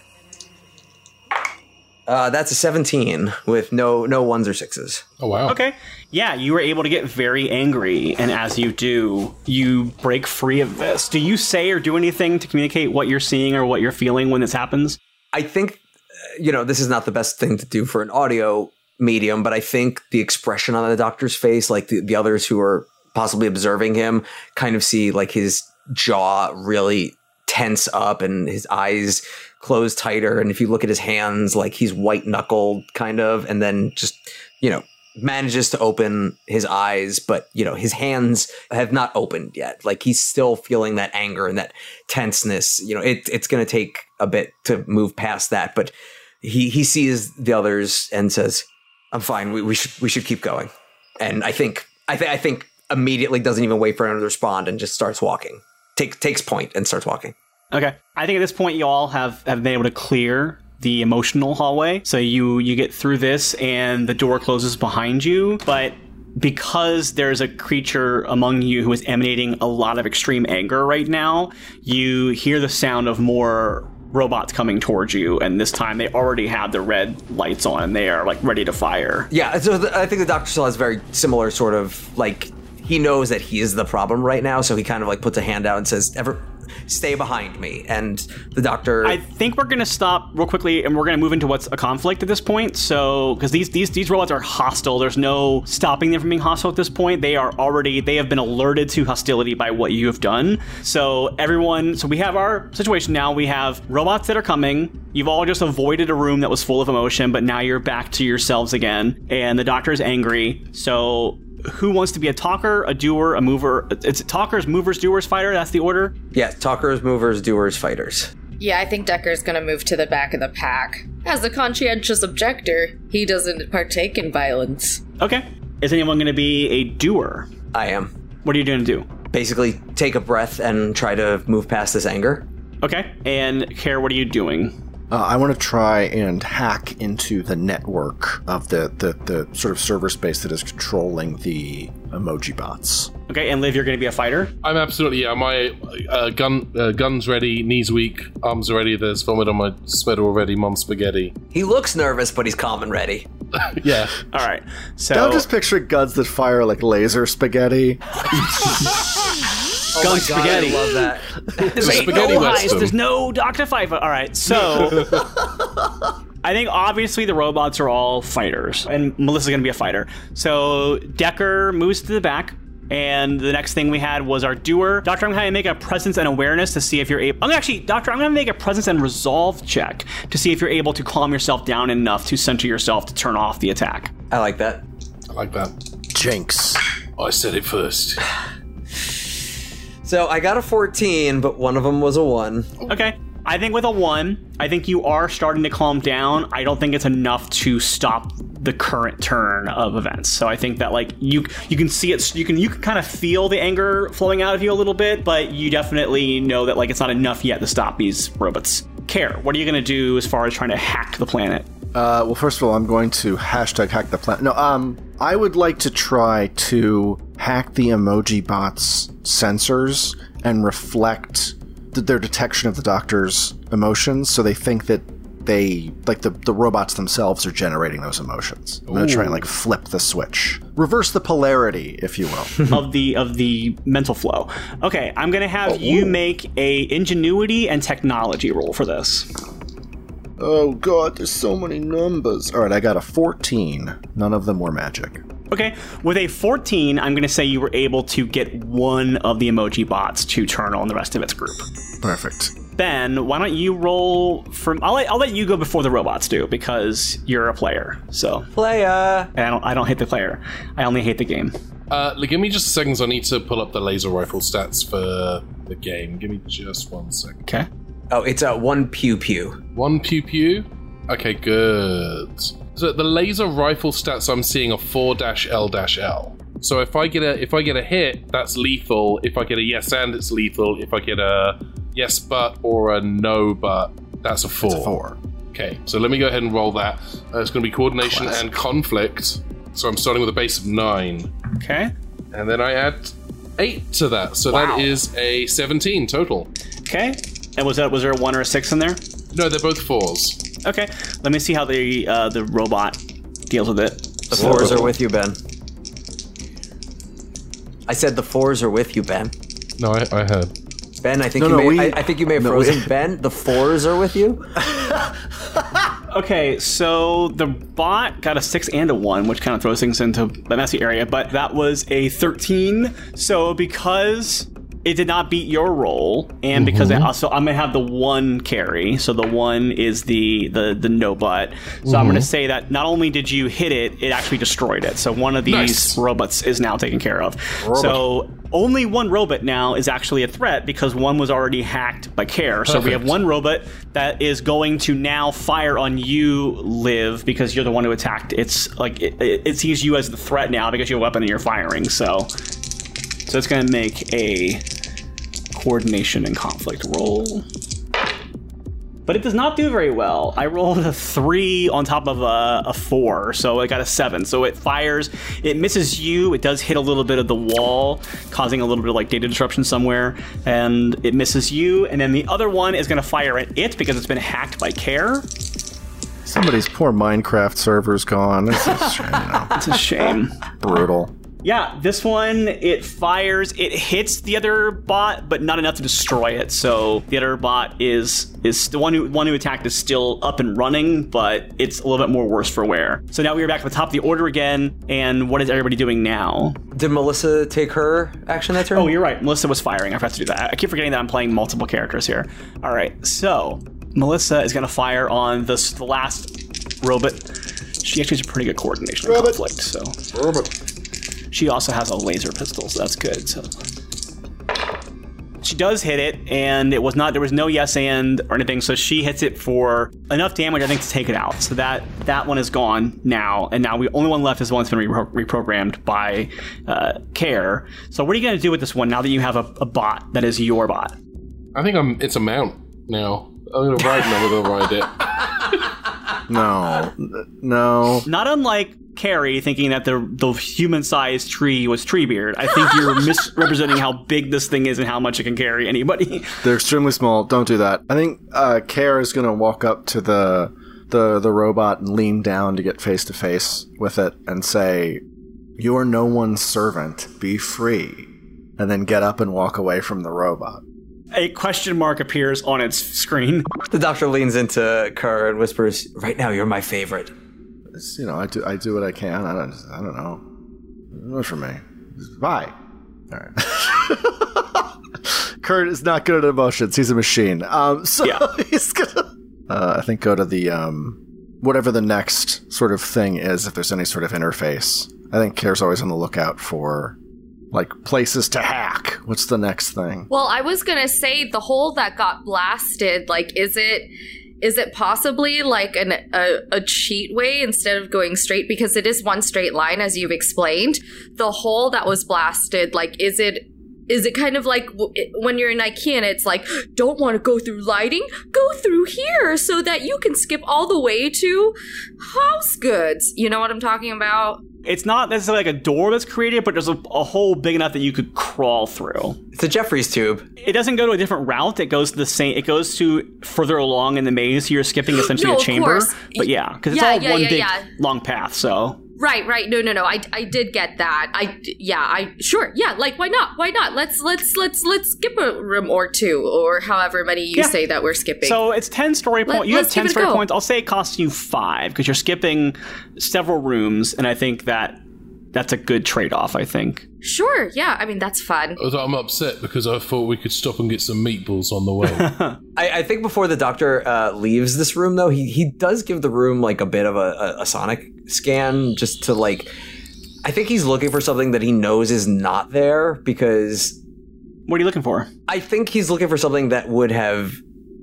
Uh, that's a 17 with no no ones or sixes. Oh, wow. Okay. Yeah, you were able to get very angry, and as you do, you break free of this. Do you say or do anything to communicate what you're seeing or what you're feeling when this happens? I think, uh, you know, this is not the best thing to do for an audio medium, but I think the expression on the doctor's face, like the, the others who are possibly observing him, kind of see like his jaw really tense up and his eyes close tighter. And if you look at his hands, like he's white knuckled kind of, and then just, you know, manages to open his eyes, but you know, his hands have not opened yet. Like he's still feeling that anger and that tenseness. You know, it, it's going to take a bit to move past that, but he, he sees the others and says, I'm fine. We, we should, we should keep going. And I think, I think, I think immediately doesn't even wait for anyone to respond and just starts walking. Take, takes point and starts walking. Okay. I think at this point you all have, have been able to clear the emotional hallway. So you you get through this and the door closes behind you, but because there's a creature among you who is emanating a lot of extreme anger right now, you hear the sound of more robots coming towards you and this time they already have the red lights on and they are like ready to fire. Yeah, so the, I think the doctor still has very similar sort of like he knows that he is the problem right now, so he kind of like puts a hand out and says, "Ever, stay behind me. And the doctor. I think we're gonna stop real quickly, and we're gonna move into what's a conflict at this point. So, because these these these robots are hostile, there's no stopping them from being hostile at this point. They are already they have been alerted to hostility by what you have done. So everyone, so we have our situation now. We have robots that are coming. You've all just avoided a room that was full of emotion, but now you're back to yourselves again, and the doctor is angry. So. Who wants to be a talker, a doer, a mover? It's talkers, movers, doers, fighter. That's the order. yeah, talkers, movers, doers, fighters. Yeah, I think Decker's gonna move to the back of the pack. As a conscientious objector, he doesn't partake in violence. Okay. Is anyone going to be a doer? I am. What are you going to do? Basically, take a breath and try to move past this anger. Okay. And Care, what are you doing? Uh, I want to try and hack into the network of the, the, the sort of server space that is controlling the emoji bots. Okay. And Liv, you're going to be a fighter. I'm absolutely yeah. My uh, gun, uh, guns ready, knees weak, arms ready. There's vomit on my sweater already. Mom spaghetti. He looks nervous, but he's calm and ready. Yeah, All right. So Now I'm just picturing guns that fire like laser spaghetti. Oh Gun my spaghetti. God, I love that. there's spaghetti no heist, There's no Doctor Five. All right. So I think obviously the robots are all fighters, and Melissa's going to be a fighter. So Decker moves to the back. And the next thing we had was our doer. Doctor, I'm going to make a presence and awareness to see if you're able. I'm gonna actually, Doctor, I'm going to make a presence and resolve check to see if you're able to calm yourself down enough to center yourself to turn off the attack. I like that. I like that. Jinx. I said it first. So I got a 14, but one of them was a 1. Okay. I think with a one, I think you are starting to calm down. I don't think it's enough to stop the current turn of events. So I think that like you you can see it you can you can kind of feel the anger flowing out of you a little bit, but you definitely know that like it's not enough yet to stop these robots. Care, what are you going to do as far as trying to hack the planet? Uh, well, first of all, I'm going to hashtag hack the planet. No, um, I would like to try to hack the emoji bots' sensors and reflect th- their detection of the doctor's emotions, so they think that they like the the robots themselves are generating those emotions. I'm going to try and like flip the switch, reverse the polarity, if you will. of the of the mental flow. Okay, I'm gonna have you make a ingenuity and technology roll for this. Oh God, there's so many numbers. All right, I got a 14. None of them were magic. Okay, with a 14, I'm gonna say you were able to get one of the emoji bots to turn on the rest of its group. Perfect. Ben, why don't you roll from? I'll let, I'll let you go before the robots do because you're a player. So player. and I don't I don't hate the player. I only hate the game. Uh, give me just a second. so I need to pull up the laser rifle stats for the game. Give me just one second. Okay. Oh, it's a 1 pew pew. One pew pew. Okay, good. So the laser rifle stats I'm seeing are four dash L dash L. So if I get a if I get a hit, that's lethal. If I get a yes and, it's lethal. If I get a yes but or a no but, that's a four. Four. Okay, so let me go ahead and roll that. Uh, it's going to be coordination and conflict. So I'm starting with a base of nine, Okay. and then I add eight to that. So Wow. that is a 17 total. Okay. And was that was there a one or a six in there? No, they're both fours. Okay. Let me see how the uh, the robot deals with it. The fours are with you, Ben. I said the fours are with you, Ben. No, I, I heard. Ben, I think No, you no, may, we- I, I think you may have no, frozen. we- ben, the fours are with you. Okay, so the bot got a six and a one, which kind of throws things into a messy area, but that was a 13. So because it did not beat your roll, and because I mm-hmm. also I'm gonna have the one carry, so the one is the the the no butt. So I'm gonna mm-hmm. say that not only did you hit it, it actually destroyed it. So one of these Nice. robots is now taken care of. So only one robot now is actually a threat because one was already hacked by care. So we have one robot that is going to now fire on you, Liv, because you're the one who attacked. It's like it, it, it sees you as the threat now because you have a weapon and you're firing. So, so it's going to make a coordination and conflict roll. But it does not do very well. I rolled a three on top of a, a four, so I got a seven. So it fires, it misses you. It does hit a little bit of the wall, causing a little bit of like data disruption somewhere, and it misses you. And then the other one is going to fire at it because it's been hacked by Care. Somebody's poor Minecraft server's gone. This is you know, It's a shame. brutal. Yeah, this one it fires, it hits the other bot, but not enough to destroy it. So the other bot is is the one who one who attacked is still up and running, but it's a little bit more worse for wear. So now we are back at the top of the order again, and what is everybody doing now? Did Melissa take her action that turn? Oh, you're right. Melissa was firing. I forgot to do that. I keep forgetting that I'm playing multiple characters here. All right, so Melissa is going to fire on this the last robot. She actually has a pretty good coordination in conflict, so she also has a laser pistol, so that's good. So she does hit it, and it was not there was no yes and or anything, so she hits it for enough damage, I think, to take it out. So that that one is gone now, and now the only one left is the one that's been repro- reprogrammed by uh, Care. So what are you going to do with this one now that you have a, a bot that is your bot? I think I'm. It's a mount now. I'm gonna ride and I'm gonna ride it. No, no. Not unlike Carrie thinking that the the human sized tree was Treebeard. I think you're misrepresenting how big this thing is and how much it can carry anybody. They're extremely small. Don't do that. I think uh, Care is going to walk up to the the the robot and lean down to get face to face with it and say, "You are no one's servant. Be free." And then get up and walk away from the robot. A question mark appears on its screen. The doctor leans into Kerr and whispers, "Right now, you're my favorite." It's, you know, I do I do what I can. I don't I don't know. Not for me. Bye. All right. Kurt is not good at emotions. He's a machine. Um, so Yeah. he's gonna, uh, I think, go to the um, whatever the next sort of thing is. If there's any sort of interface, I think Care's always on the lookout for like places to hack. What's the next thing? Well, I was gonna say the hole that got blasted. Like, is it is it possibly like an a, a cheat way instead of going straight because it is one straight line as you've explained? The hole that was blasted, like, is it? Is it kind of like when you're in IKEA and it's like, don't want to go through lighting? Go through here so that you can skip all the way to house goods. You know what I'm talking about? It's not necessarily like a door that's created, but there's a, a hole big enough that you could crawl through. It's a Jefferies tube. It doesn't go to a different route. It goes to the same. It goes to further along in the maze. So you're skipping essentially No, a chamber. course. But yeah, because it's Yeah, all yeah, one yeah, big yeah. long path. So Right, right. No, no, no. I, I did get that. I, yeah, I sure. Yeah, like why not? Why not? Let's let's let's let's skip a room or two or however many you Yeah. say that we're skipping. So it's 10 story points. You have 10 story points. I'll say it costs you five because you're skipping several rooms. And I think that that's a good trade off, I think. sure. Yeah. I mean that's fun. I'm upset because I thought we could stop and get some meatballs on the way. I, I think before the doctor uh, leaves this room, though, he he does give the room like a bit of a, a, a sonic scan just to like. I think he's looking for something that he knows is not there because What are you looking for? I think he's looking for something that would have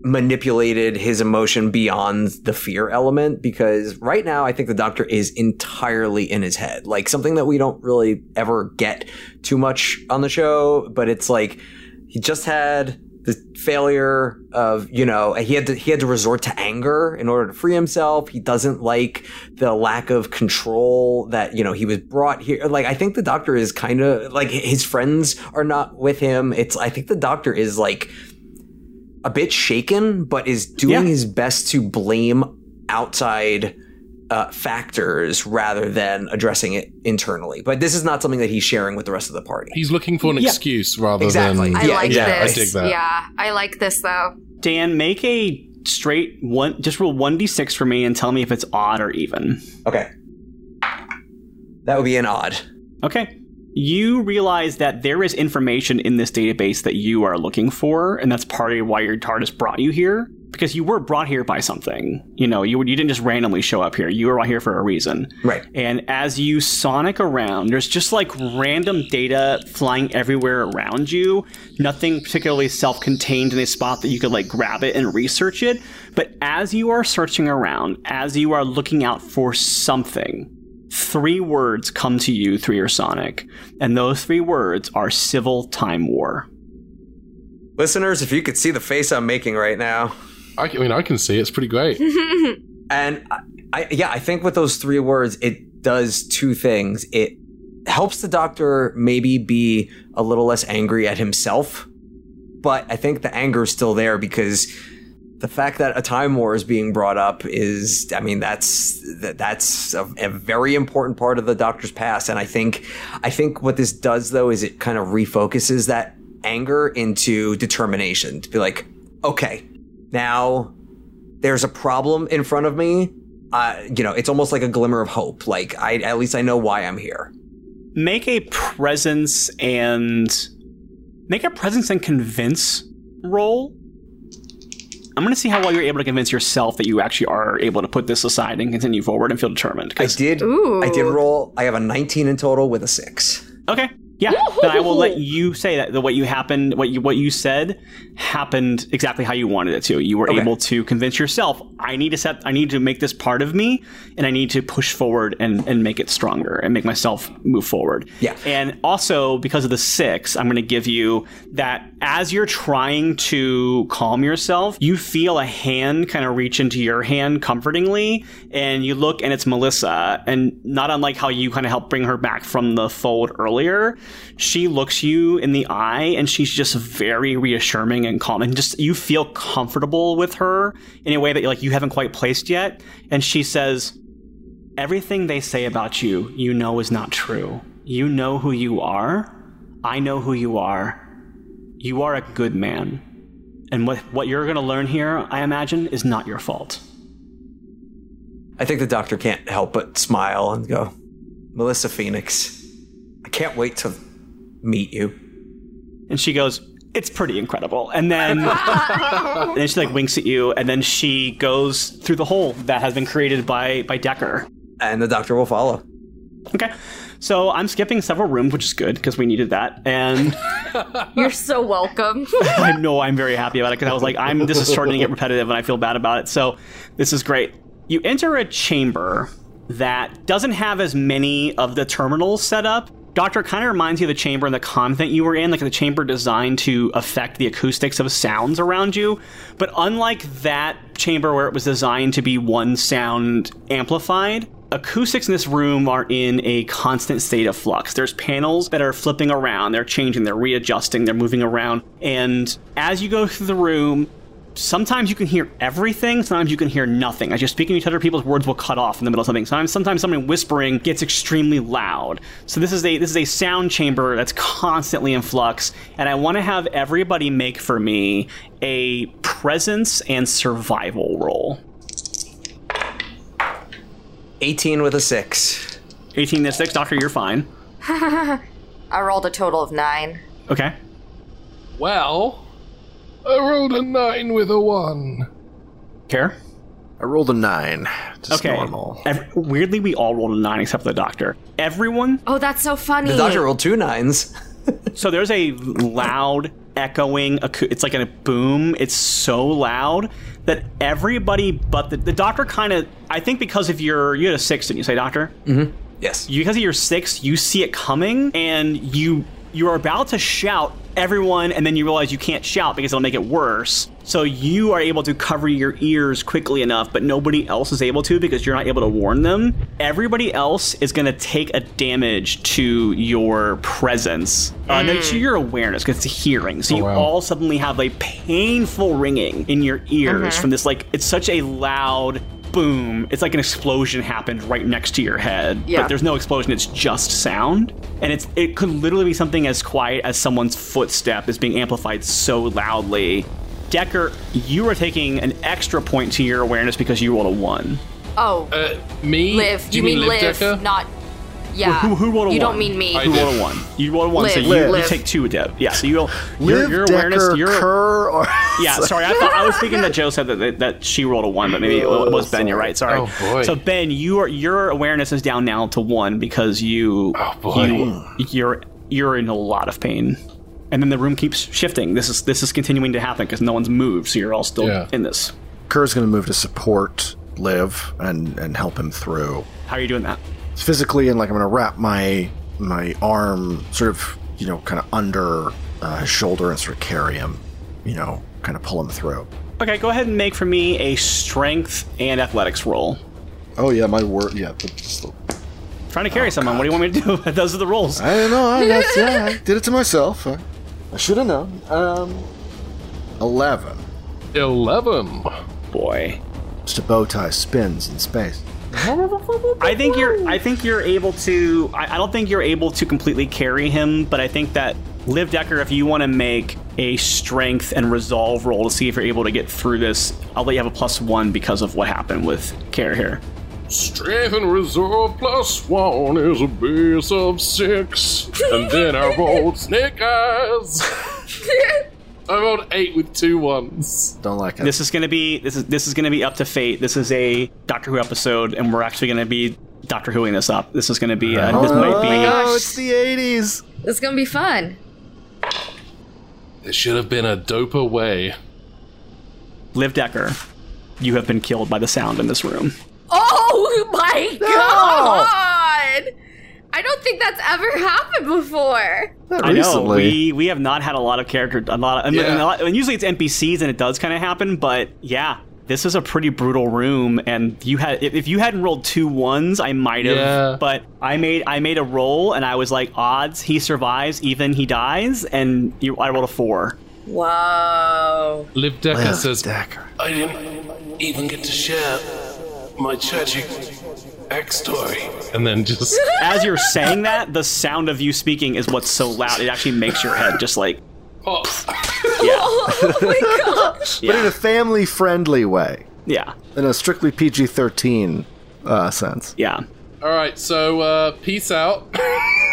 manipulated his emotion beyond the fear element because right now I think the doctor is entirely in his head. Like something that we don't really ever get too much on the show, but it's like he just had the failure of, you know, he had to he had to resort to anger in order to free himself. He doesn't like the lack of control that, you know, he was brought here. Like I think the doctor is kind of like his friends are not with him. It's I think the doctor is like a bit shaken, but is doing Yeah. his best to blame outside uh, factors rather than addressing it internally. But this is not something that he's sharing with the rest of the party. He's looking for an Yeah. excuse rather Exactly. than. I Yeah, like yeah, I this. dig that. Yeah, I like this though. Dan, make a straight one, just roll 1d6 for me and tell me if it's odd or even. Okay. That would be an odd. Okay. You realize that there is information in this database that you are looking for, and that's part of why your TARDIS brought you here. Because you were brought here by something. You know, you, you didn't just randomly show up here. You were brought here for a reason. Right. And as you sonic around, there's just like random data flying everywhere around you. Nothing particularly self contained in a spot that you could like grab it and research it. But as you are searching around, as you are looking out for something, three words come to you through your sonic. And those three words are civil time war. Listeners, if you could see the face I'm making right now. I, can- I mean, I can see it's pretty great. And I, I yeah, I think with those three words, it does two things. It helps the doctor maybe be a little less angry at himself, but I think the anger is still there because the fact that a time war is being brought up is i mean that's that, that's a, a very important part of the doctor's past. And i think i think what this does though is it kind of refocuses that anger into determination to be like okay now there's a problem in front of me. Uh, you know it's almost like a glimmer of hope. Like i at least i know why i'm here. Make a presence and make a presence and convince roll. I'm going to see how well you're able to convince yourself that you actually are able to put this aside and continue forward and feel determined. i 'cause- did Ooh. i did roll i have a 19 in total with a 6 Okay. Yeah. Then I will let you say that the what you happened, what you what you said, happened exactly how you wanted it to. You were Okay. able to convince yourself, I need to set, I need to make this part of me, and I need to push forward and and make it stronger and make myself move forward. Yeah. And also because of the six, I'm going to give you that as you're trying to calm yourself, you feel a hand kind of reach into your hand comfortingly, and you look and it's Melissa, and not unlike how you kind of helped bring her back from the fold earlier, she looks you in the eye and she's just very reassuring and calm, and just you feel comfortable with her in a way that like you haven't quite placed yet, and she says. Everything they say about you, you know is not true. You know who you are. I know who you are. You are a good man. And what, what you're going to learn here, I imagine, is not your fault. I think the doctor can't help but smile and go, Melissa Phoenix, I can't wait to meet you. And she goes, It's pretty incredible. And then, and then she like winks at you, and then she goes through the hole that has been created by, by Decker. And the doctor will follow. Okay. So I'm skipping several rooms, which is good because we needed that. And You're so welcome. I know I'm very happy about it because I was like, I'm this is starting to get repetitive and I feel bad about it. So this is great. You enter a chamber that doesn't have as many of the terminals set up. Doctor kind of reminds you of the chamber and the convent you were in, like the chamber designed to affect the acoustics of sounds around you. But unlike that chamber where it was designed to be one sound amplified, acoustics in this room are in a constant state of flux. There's panels that are flipping around, they're changing, they're readjusting, they're moving around. And as you go through the room, sometimes you can hear everything, sometimes you can hear nothing. As you're speaking to each other, people's words will cut off in the middle of something. Sometimes sometimes somebody whispering gets extremely loud. So this is a this is a sound chamber that's constantly in flux. And I want to have everybody make for me a presence and survival roll. 18 with a 6. 18 to 6, Doctor, you're fine. I rolled a total of nine. Okay. Well, I rolled a nine with a one. Care? I rolled a nine. Just Okay. normal. Ev- weirdly, we all rolled a 9 except for the Doctor. Everyone Oh, that's so funny. The doctor rolled two nines. So there's a loud echoing. acou- It's like a boom. It's so loud that everybody but the, the doctor kind of. I think because of your you had a six, didn't you say, doctor? Mm-hmm. Yes. Because of your six, you see it coming, and you you're about to shout everyone, and then you realize you can't shout because it'll make it worse. So you are able to cover your ears quickly enough, but nobody else is able to because you're not able to warn them. Everybody else is going to take a damage to your presence, uh, no, to your awareness because it's hearing. So you wow. all suddenly have a painful ringing in your ears from this. Like it's such a loud boom. It's like an explosion happened right next to your head. Yeah. But there's no explosion, it's just sound. And it's it could literally be something as quiet as someone's footstep is being amplified so loudly. Decker, you are taking an extra point to your awareness because you rolled a one. Oh, Uh, me? live. Do You, you, mean live, Decker? not. Yeah. Who, who rolled a you one? don't mean me. I Who did. rolled a one? You rolled a one, so Liv. you, you Liv. take two, Deb. Yeah, so you your, Live your Decker, awareness, your Kerr, or Yeah, sorry. I thought I was thinking that Joe said that, that that she rolled a one, but maybe it was Ben. You're right. Sorry. Oh, boy. So Ben, your your awareness is down now to one because you Oh, boy. you you're you're in a lot of pain, and then the room keeps shifting. This is this is continuing to happen because no one's moved, so you're all still Yeah. in this. Kerr's going to move to support Liv and and help him through How are you doing that? Physically, and like I'm going to wrap my my arm sort of you know kind of under uh, his shoulder and sort of carry him, you know, kind of pull him through. Okay, go ahead and make for me a strength and athletics roll. Oh yeah, my word. Yeah, just the, trying to carry someone. What do you want me to do? Those are the rules. I don't know. I, that's, yeah, I did it to myself. I, I should have known. Um, eleven. 11. Boy. Just a bow tie spins in space. I think you're. I think you're able to. I, I don't think you're able to completely carry him, but I think that Liv Decker, if you want to make a strength and resolve roll to see if you're able to get through this, I'll let you have a plus one because of what happened with Care here. Strength and reserve plus one is a base of six. and then I rolled snake eyes. I rolled eight with two ones. Don't like it. This is going to be this is this is going to be up to fate. This is a Doctor Who episode, and we're actually going to be Doctor Whoing this up. This is going to be. Uh, this might be. Oh, it's the 80s. It's gonna be fun. There should have been a doper way. Liv Decker, you have been killed by the sound in this room. Oh my god! I don't think that's ever happened before. Not I know recently. we we have not had a lot of character a lot. Of, I mean, Yeah. a lot- and usually it's NPCs and it does kind of happen, but yeah, this is a pretty brutal room. And you had if if you hadn't rolled two ones, I might have. Yeah. But I made I made a roll and I was like odds he survives, even he dies, and you I rolled a four. wow Liv Decker Liv says, Decker. I didn't even get to share my tragic backstory. and then just As you're saying that, the sound of you speaking is what's so loud. It actually makes your head just like Pop. Oh my gosh. But in a family friendly way, yeah, in a strictly PG 13 uh, sense. yeah, All right, so uh, peace out.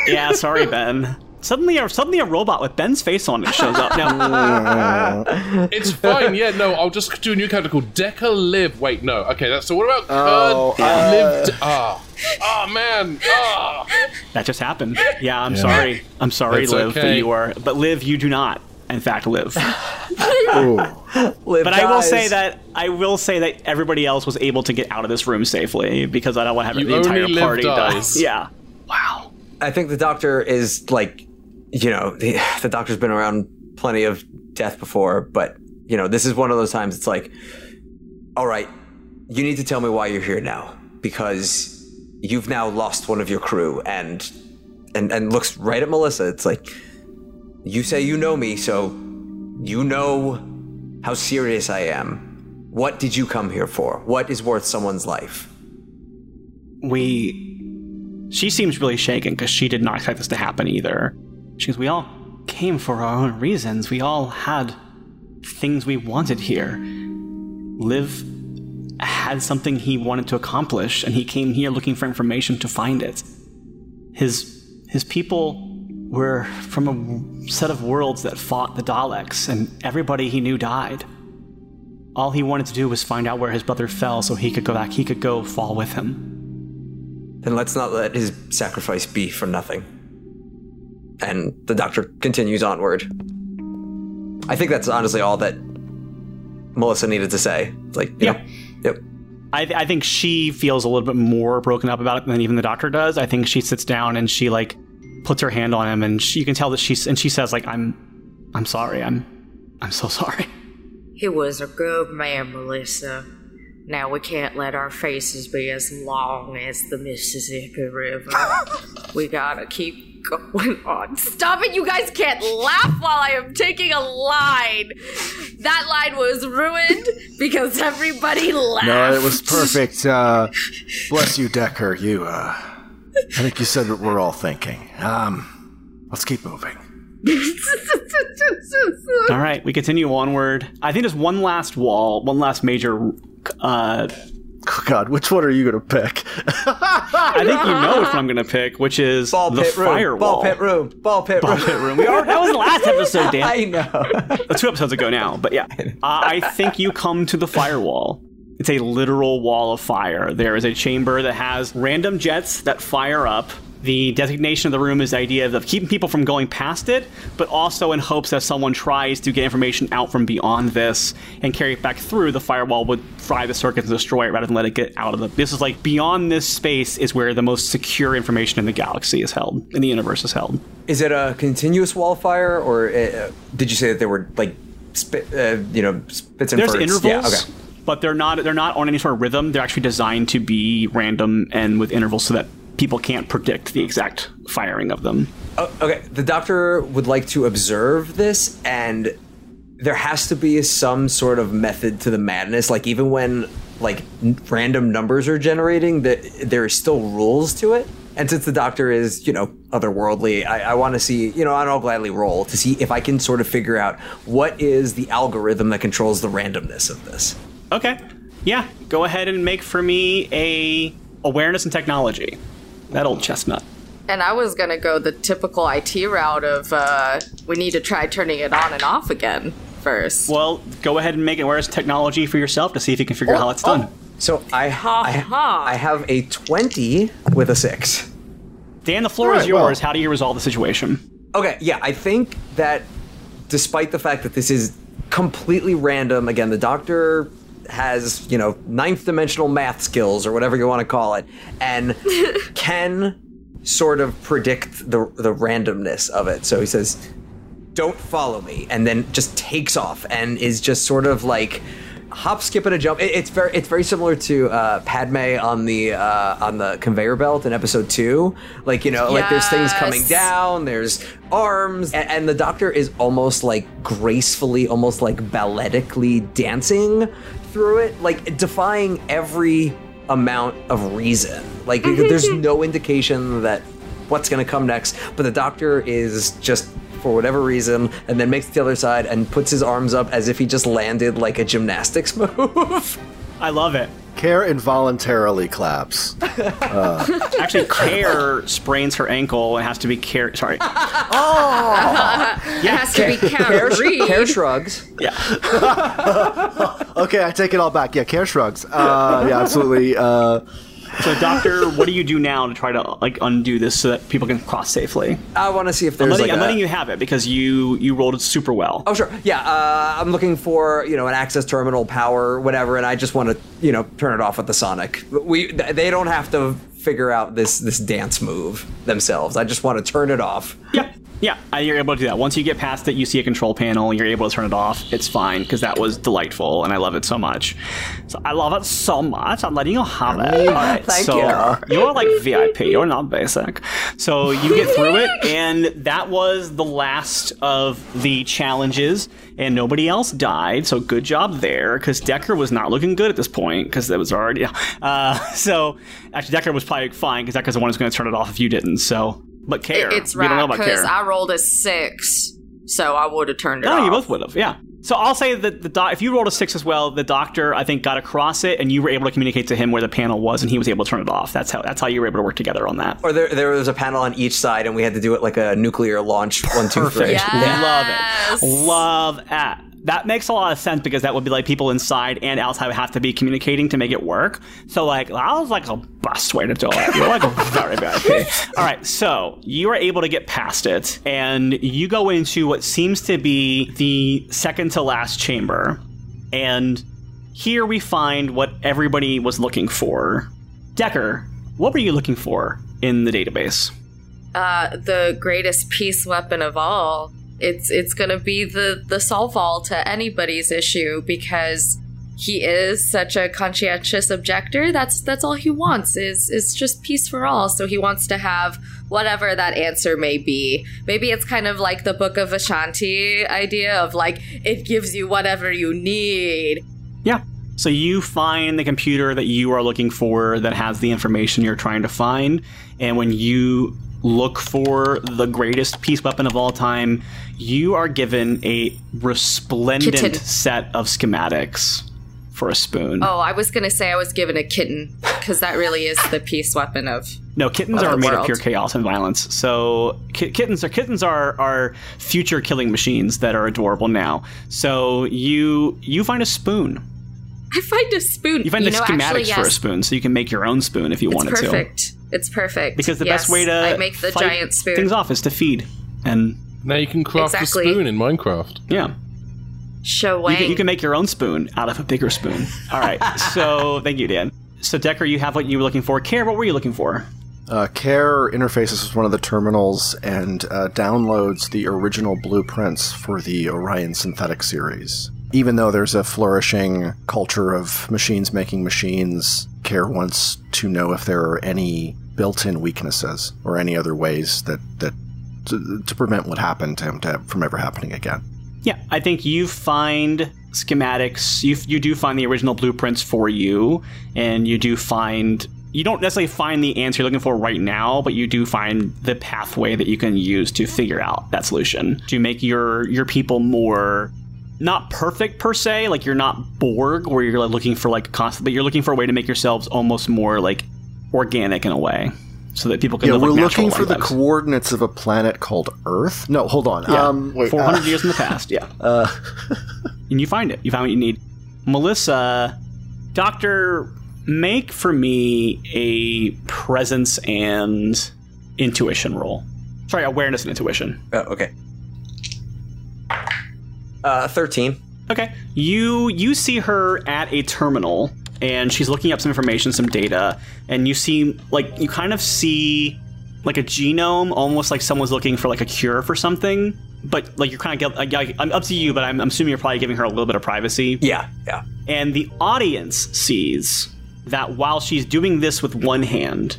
yeah. Sorry, Ben. Suddenly, a, suddenly a robot with Ben's face on it shows up. Now, it's fine. Yeah, no, I'll just do a new character called Decker Live. Wait, no. Okay, that's so. What about Oh, Kurd Liv? Ah, ah, man. Ah. that just happened. Yeah, I'm sorry. I'm sorry, That's Liv, that okay. you are. But Liv, you do not, in fact, live. Ooh. Liv But I will say that I will say that everybody else was able to get out of this room safely because I don't want to have You the entire only Liv party die. dies. Yeah. Wow. I think the doctor is like, you know, the, the doctor's been around plenty of death before, but you know, this is one of those times. It's like, all right, you need to tell me why you're here now because you've now lost one of your crew, and and and looks right at Melissa. It's like, you say you know me, so you know how serious I am. What did you come here for? What is worth someone's life? we she seems really shaken because she did not expect this to happen either she goes we all came for our own reasons. We all had things we wanted here. Liv had something he wanted to accomplish and he came here looking for information to find it. His his people were from a set of worlds that fought the daleks and everybody he knew died. All he wanted to do was find out where his brother fell so he could go back he could go fall with him. Then let's not let his sacrifice be for nothing. And the doctor continues onward. I think that's honestly all that Melissa needed to say. It's like, Yeah. yeah, yep. I, I think she feels a little bit more broken up about it than even the doctor does. I think she sits down and she like puts her hand on him, and she, you can tell that she's and she says like, "I'm, I'm sorry. I'm, I'm so sorry." He was a good man, Melissa. Now we can't let our faces be as long as the Mississippi River. we gotta keep going on. Stop it, you guys can't laugh while I am taking a line. That line was ruined because everybody laughed. No, it was perfect. Uh, bless you, Decker. You, uh, I think you said what we're all thinking. Um, let's keep moving. All right, we continue onward. I think there's one last wall, one last major. Uh, God, which one are you going to pick? I think you know which one I'm going to pick, which is Ball the pit room. firewall. Ball pit room. Ball pit room. Ball room. pit room. We are, that was the last episode, Dan. I know. two episodes ago now, but yeah. Uh, I think you come to the firewall. It's a literal wall of fire. There is a chamber that has random jets that fire up. The designation of the room is the idea of keeping people from going past it, but also in hopes that someone tries to get information out from beyond this and carry it back through, the firewall would fry the circuits and destroy it rather than let it get out of the. This is like beyond this space is where the most secure information in the galaxy is held, in the universe is held. Is it a continuous wall of fire, or uh, did you say that there were like, spit, uh, you know, spits and There's furts? intervals, Yeah, okay. but they're not they're not on any sort of rhythm. They're actually designed to be random and with intervals so that people can't predict the exact firing of them. Oh, okay. The doctor would like to observe this and there has to be some sort of method to the madness. Like even when like n- random numbers are generating, that there are still rules to it. And since the doctor is, you know, otherworldly, I, I want to see, you know, I'll gladly roll to see if I can sort of figure out what is the algorithm that controls the randomness of this. Okay. Yeah. Go ahead and make for me a awareness and technology. That old chestnut. And I was gonna go the typical IT route of uh, we need to try turning it on and off again first. Well, go ahead and make it awareness and technology for yourself to see if you can figure out how it's done. So I, I, ha. I have a 20 with a 6. Dan, the floor All is right, well- yours. How do you resolve the situation? Okay, yeah, I think that despite the fact that this is completely random, again, the doctor has, you know, ninth dimensional math skills or whatever you want to call it, and can sort of predict the the randomness of it. So he says, "Don't follow me," and then just takes off and is just sort of like hop, skip, and a jump. It, it's very it's very similar to uh, Padme on the uh, on the conveyor belt in episode two. Like you know, like there's things coming down, there's arms, and, and the doctor is almost like gracefully, almost like balletically dancing through it, like defying every amount of reason. Like mm-hmm, there's mm-hmm. no indication that what's going to come next, but the doctor is just for whatever reason, and then makes the other side and puts his arms up as if he just landed like a gymnastics move. I love it. Care involuntarily claps. Actually, Care sprains her ankle and has to be care. Sorry. Oh. It has to be Hair, carried. hair shrugs. Yeah. Okay, I take it all back. Yeah, Care shrugs. Uh, yeah, absolutely. Uh, So, Doctor, what do you do now to try to like undo this so that people can cross safely? I want to see if I'm there's letting, like I'm a- letting you have it because you you rolled it super well. Oh sure, yeah. Uh, I'm looking for you know an access terminal, power, whatever, and I just want to you know turn it off with the Sonic. We they don't have to figure out this this dance move themselves. I just want to turn it off. Yeah. Yeah, uh, you're able to do that. Once you get past it, you see a control panel, you're able to turn it off. It's fine because that was delightful and I love it so much. So I love it so much. I'm letting you have it. All right, Thank so you. You're like VIP. You're not basic. So you get through it, and that was the last of the challenges, and nobody else died. So good job there because Decker was not looking good at this point because it was already. Uh, so actually, Decker was probably fine because Decker's the one who's going to turn it off if you didn't. So. But care. It's we don't know right about because. I rolled a six, so I would have turned it No, off. you both would have. Yeah. So I'll say that the doc- if you rolled a six as well, the doctor I think got across it, and you were able to communicate to him where the panel was, and he was able to turn it off. That's how that's how you were able to work together on that. Or there there was a panel on each side, and we had to do it like a nuclear launch one two three. Yes. Love it. Love it. That makes a lot of sense because that would be like people inside and outside would have to be communicating to make it work. So like that was like a best way to do it. You're like very bad. All right, so you are able to get past it, and you go into what seems to be the second to last chamber, and here we find what everybody was looking for. Decker, what were you looking for in the database? uh, the greatest peace weapon of all. It's it's gonna be the the solve all to anybody's issue because he is such a conscientious objector. That's that's all he wants is is just peace for all. So he wants to have whatever that answer may be. Maybe it's kind of like the Book of Ashanti idea of like it gives you whatever you need. Yeah. So you find the computer that you are looking for that has the information you're trying to find, and when you look for the greatest peace weapon of all time, you are given a resplendent Kitten. set of schematics for a spoon. Oh, I was gonna say I was given a kitten because that really is the peace weapon of No, kittens of are made of pure chaos and violence. So ki- kittens are kittens are are future killing machines that are adorable now. So you you find a spoon. I find a spoon. You find the know, schematics actually, for a spoon, so you can make your own spoon if you It's wanted to. perfect. It's perfect. Because the Yes, best way to I make the fight giant spoon. things off is to feed, and Now you can craft Exactly. a spoon in Minecraft. yeah, Show you can, you can make your own spoon out of a bigger spoon. All right, so thank you, Dan. So Decker, you have what you were looking for. Care, what were you looking for? Uh, Care interfaces with one of the terminals and uh, downloads the original blueprints for the Orion Synthetic series. Even though there's a flourishing culture of machines making machines, Care wants to know if there are any built-in weaknesses or any other ways that that to, to prevent what happened to him to, from ever happening again. Yeah, I think you find schematics. You you do find the original blueprints for you, and you do find. You don't necessarily find the answer you're looking for right now, but you do find the pathway that you can use to figure out that solution to make your your people more not perfect per se. Like you're not Borg, where you're like, looking for like constant, but you're looking for a way to make yourselves almost more like organic in a way, so that people can. Yeah, live, we're like, looking for the coordinates of a planet called Earth. No, hold on. Yeah. Um, 400 uh, years in the past, yeah. and you find it. You find what you need. Melissa, Doctor, make for me a presence and intuition roll. Sorry, awareness and intuition. Oh, okay. Uh, 13. Okay. You you see her at a terminal and she's looking up some information, some data, and you see like you kind of see like a genome, almost like someone's looking for like a cure for something. But like you're kind of like, I- I'm up to you, but I'm, I'm assuming you're probably giving her a little bit of privacy. Yeah, yeah. And the audience sees that while she's doing this with one hand,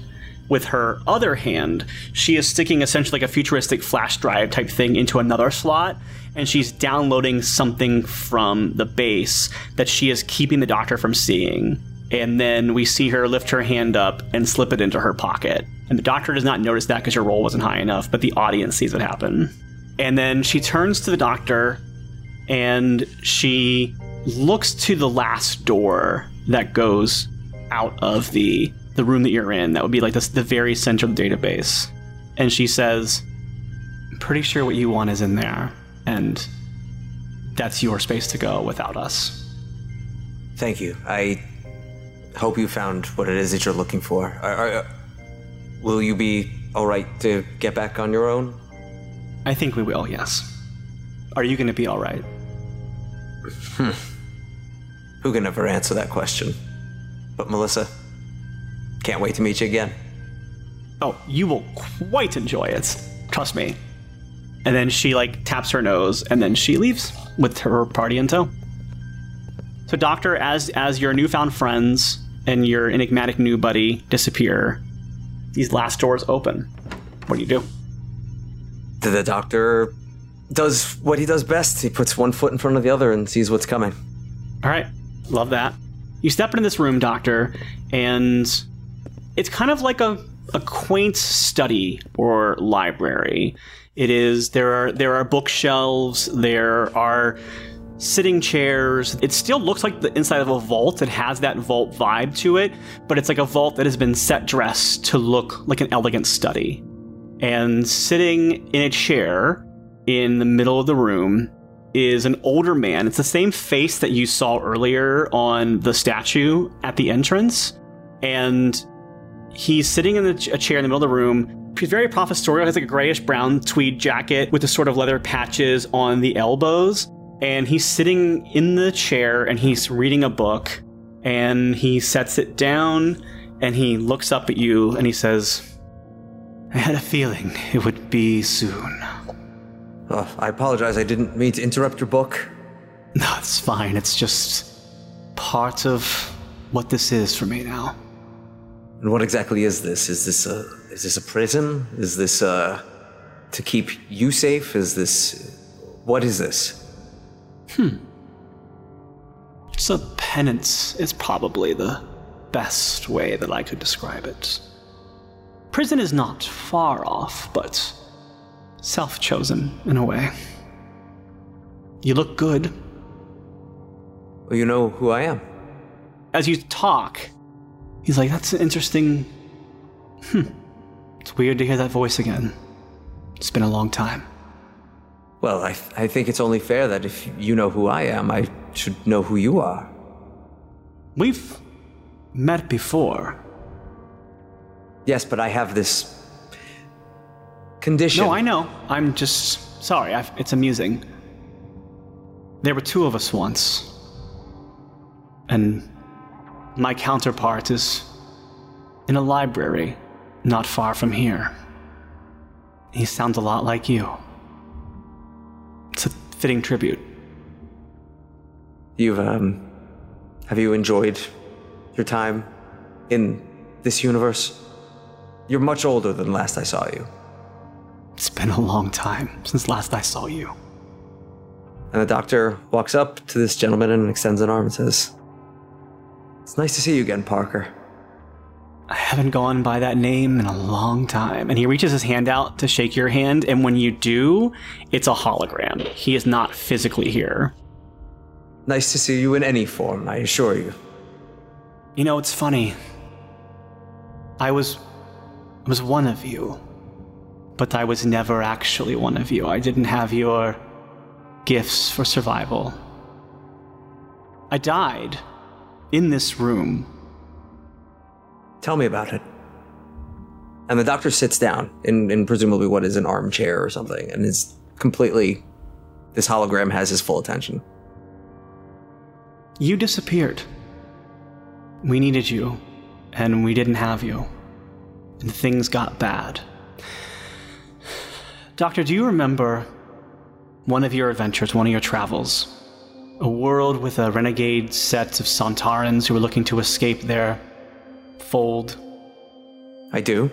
with her other hand, she is sticking essentially like a futuristic flash drive type thing into another slot, and she's downloading something from the base that she is keeping the doctor from seeing. And then we see her lift her hand up and slip it into her pocket. And the doctor does not notice that because your roll wasn't high enough, but the audience sees it happen. And then she turns to the doctor and she looks to the last door that goes out of the the room that you're in. That would be like this, the very center of the database. And she says, "I'm pretty sure what you want is in there, and that's your space to go without us." Thank you. I hope you found what it is that you're looking for. Are, are, uh, will you be all right to get back on your own? I think we will. Yes. Are you going to be all right? Hmm. Who can ever answer that question? But Melissa, can't wait to meet you again. Oh, you will quite enjoy it. Trust me. And then she like taps her nose and then she leaves with her party in tow. So Doctor, as as your newfound friends and your enigmatic new buddy disappear, these last doors open. What do you do? The, the doctor does what he does best. He puts one foot in front of the other and sees what's coming. All right, love that. You step into this room, Doctor, and it's kind of like a, a quaint study or library. It is there are there are bookshelves, there are sitting chairs. It still looks like the inside of a vault. It has that vault vibe to it, but it's like a vault that has been set dressed to look like an elegant study. And sitting in a chair in the middle of the room is an older man. It's the same face that you saw earlier on the statue at the entrance. And he's sitting in a chair in the middle of the room. He's very professorial. He has like a grayish brown tweed jacket with the sort of leather patches on the elbows. And he's sitting in the chair and he's reading a book. And he sets it down and he looks up at you and he says, I had a feeling it would be soon. Oh, I apologize. I didn't mean to interrupt your book. No, it's fine. It's just part of what this is for me now. And what exactly is this? Is this a is this a prison? Is this uh to keep you safe? Is this what is this? Hmm. It's a penance, is probably the best way that I could describe it. Prison is not far off, but self chosen in a way. You look good. Well, you know who I am. As you talk, he's like, That's an interesting. Hmm. It's weird to hear that voice again. It's been a long time. Well, I I think it's only fair that if you know who I am, I should know who you are. We've met before. Yes, but I have this condition. No, I know. I'm just sorry. i it's amusing. There were two of us once. And my counterpart is in a library not far from here. He sounds a lot like you. It's a fitting tribute. You've um have you enjoyed your time in this universe? You're much older than last I saw you. It's been a long time since last I saw you. And the doctor walks up to this gentleman and extends an arm and says, It's nice to see you again, Parker. I haven't gone by that name in a long time. And he reaches his hand out to shake your hand, and when you do, it's a hologram. He is not physically here. Nice to see you in any form, I assure you. You know, it's funny. I was I was one of you. But I was never actually one of you. I didn't have your gifts for survival. I died in this room. Tell me about it. And the doctor sits down in, in presumably what is an armchair or something, and is completely. This hologram has his full attention. You disappeared. We needed you, and we didn't have you. And things got bad. Doctor, do you remember one of your adventures, one of your travels? A world with a renegade set of Sontarans who were looking to escape their fold. I do.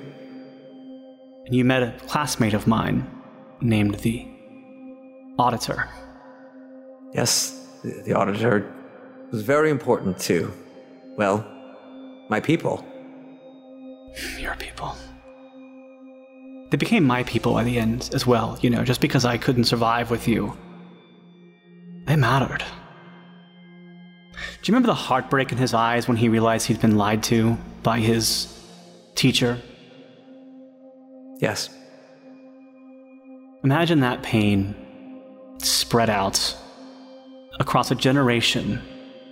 And you met a classmate of mine named the Auditor. Yes, the, the auditor was very important to, well, my people. Your people. They became my people by the end as well, you know, just because I couldn't survive with you. They mattered. Do you remember the heartbreak in his eyes when he realized he'd been lied to by his teacher? Yes. Imagine that pain spread out across a generation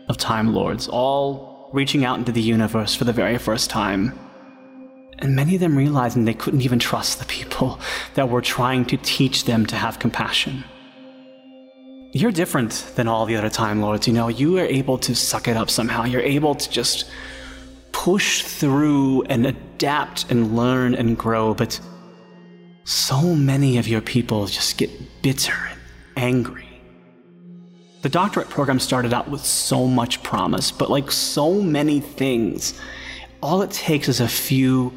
of Time Lords, all reaching out into the universe for the very first time. And many of them realizing they couldn't even trust the people that were trying to teach them to have compassion. You're different than all the other Time Lords, you know. You are able to suck it up somehow. You're able to just push through and adapt and learn and grow, but so many of your people just get bitter and angry. The doctorate program started out with so much promise, but like so many things, all it takes is a few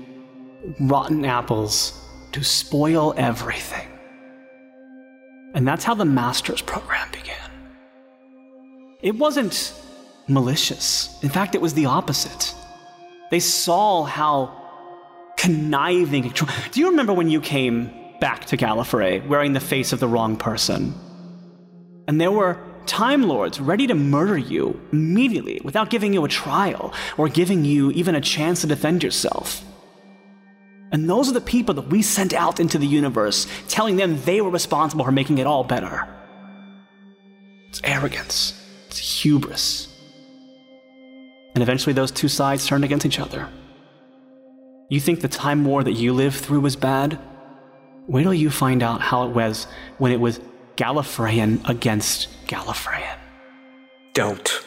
rotten apples to spoil everything. And that's how the master's program began. It wasn't malicious. In fact, it was the opposite. They saw how conniving. Do you remember when you came back to Gallifrey wearing the face of the wrong person? And there were Time Lords ready to murder you immediately without giving you a trial or giving you even a chance to defend yourself. And those are the people that we sent out into the universe, telling them they were responsible for making it all better. It's arrogance, it's hubris. And eventually, those two sides turned against each other. You think the time war that you lived through was bad? Wait till you find out how it was when it was Gallifreyan against Gallifreyan. Don't.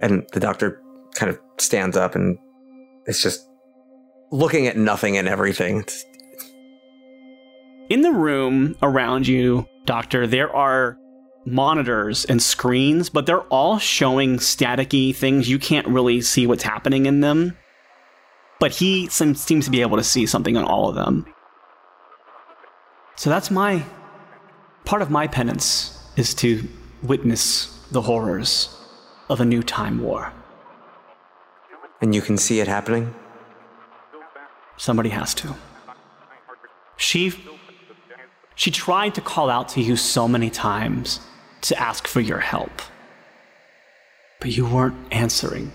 And the doctor kind of stands up and it's just looking at nothing and everything. In the room around you, Doctor, there are monitors and screens, but they're all showing staticky things. You can't really see what's happening in them. But he seems, seems to be able to see something on all of them. So that's my part of my penance is to witness the horrors of a new time war. and you can see it happening? Somebody has to. She she tried to call out to you so many times to ask for your help. But you weren't answering.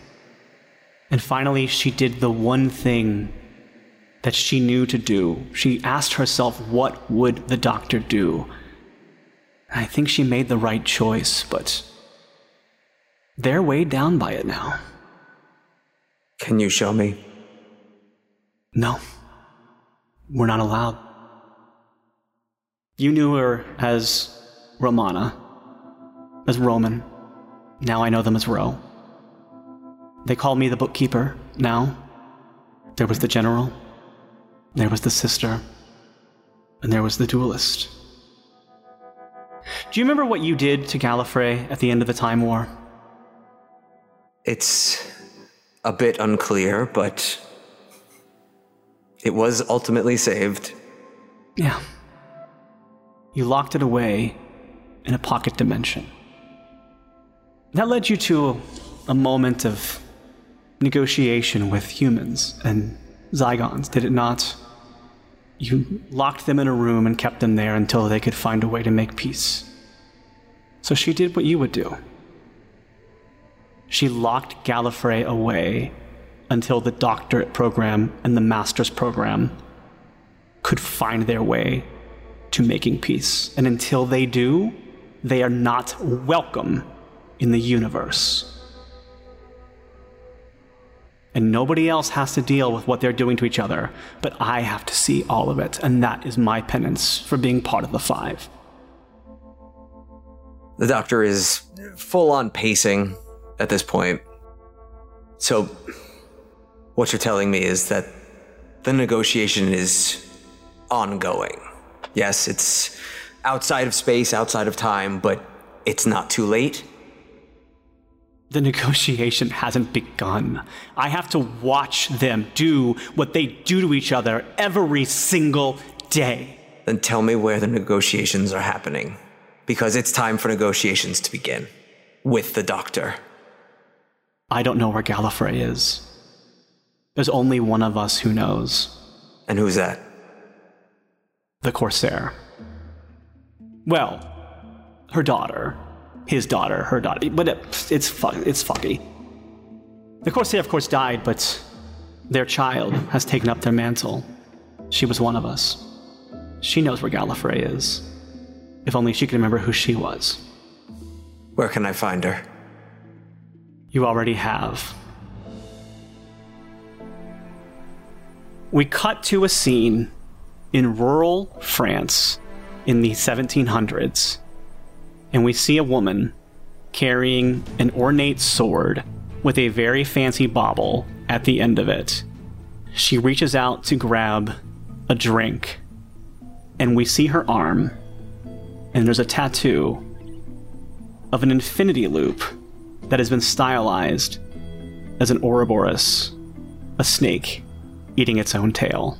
And finally she did the one thing that she knew to do. She asked herself what would the doctor do? I think she made the right choice, but they're weighed down by it now. Can you show me? No. We're not allowed. You knew her as Romana, as Roman. Now I know them as Ro. They call me the bookkeeper now. There was the general, there was the sister, and there was the duelist. Do you remember what you did to Gallifrey at the end of the Time War? It's a bit unclear, but it was ultimately saved. Yeah. You locked it away in a pocket dimension. That led you to a moment of negotiation with humans and Zygons, did it not? You locked them in a room and kept them there until they could find a way to make peace. So she did what you would do. She locked Gallifrey away until the doctorate program and the master's program could find their way to making peace. And until they do, they are not welcome in the universe. And nobody else has to deal with what they're doing to each other, but I have to see all of it, and that is my penance for being part of the Five. The doctor is full on pacing at this point. So, what you're telling me is that the negotiation is ongoing. Yes, it's outside of space, outside of time, but it's not too late. The negotiation hasn't begun. I have to watch them do what they do to each other every single day. Then tell me where the negotiations are happening. Because it's time for negotiations to begin. With the doctor. I don't know where Gallifrey is. There's only one of us who knows And who's that? the Corsair. Well, her daughter. His daughter, her daughter. But it, it's, fu- it's fucky. The Corsair, of course, died, but their child has taken up their mantle. She was one of us. She knows where Gallifrey is. If only she could remember who she was. Where can I find her? You already have. We cut to a scene in rural France in the 1700s, and we see a woman carrying an ornate sword with a very fancy bauble at the end of it. She reaches out to grab a drink, and we see her arm, and there's a tattoo of an infinity loop that has been stylized as an Ouroboros, a snake eating its own tail.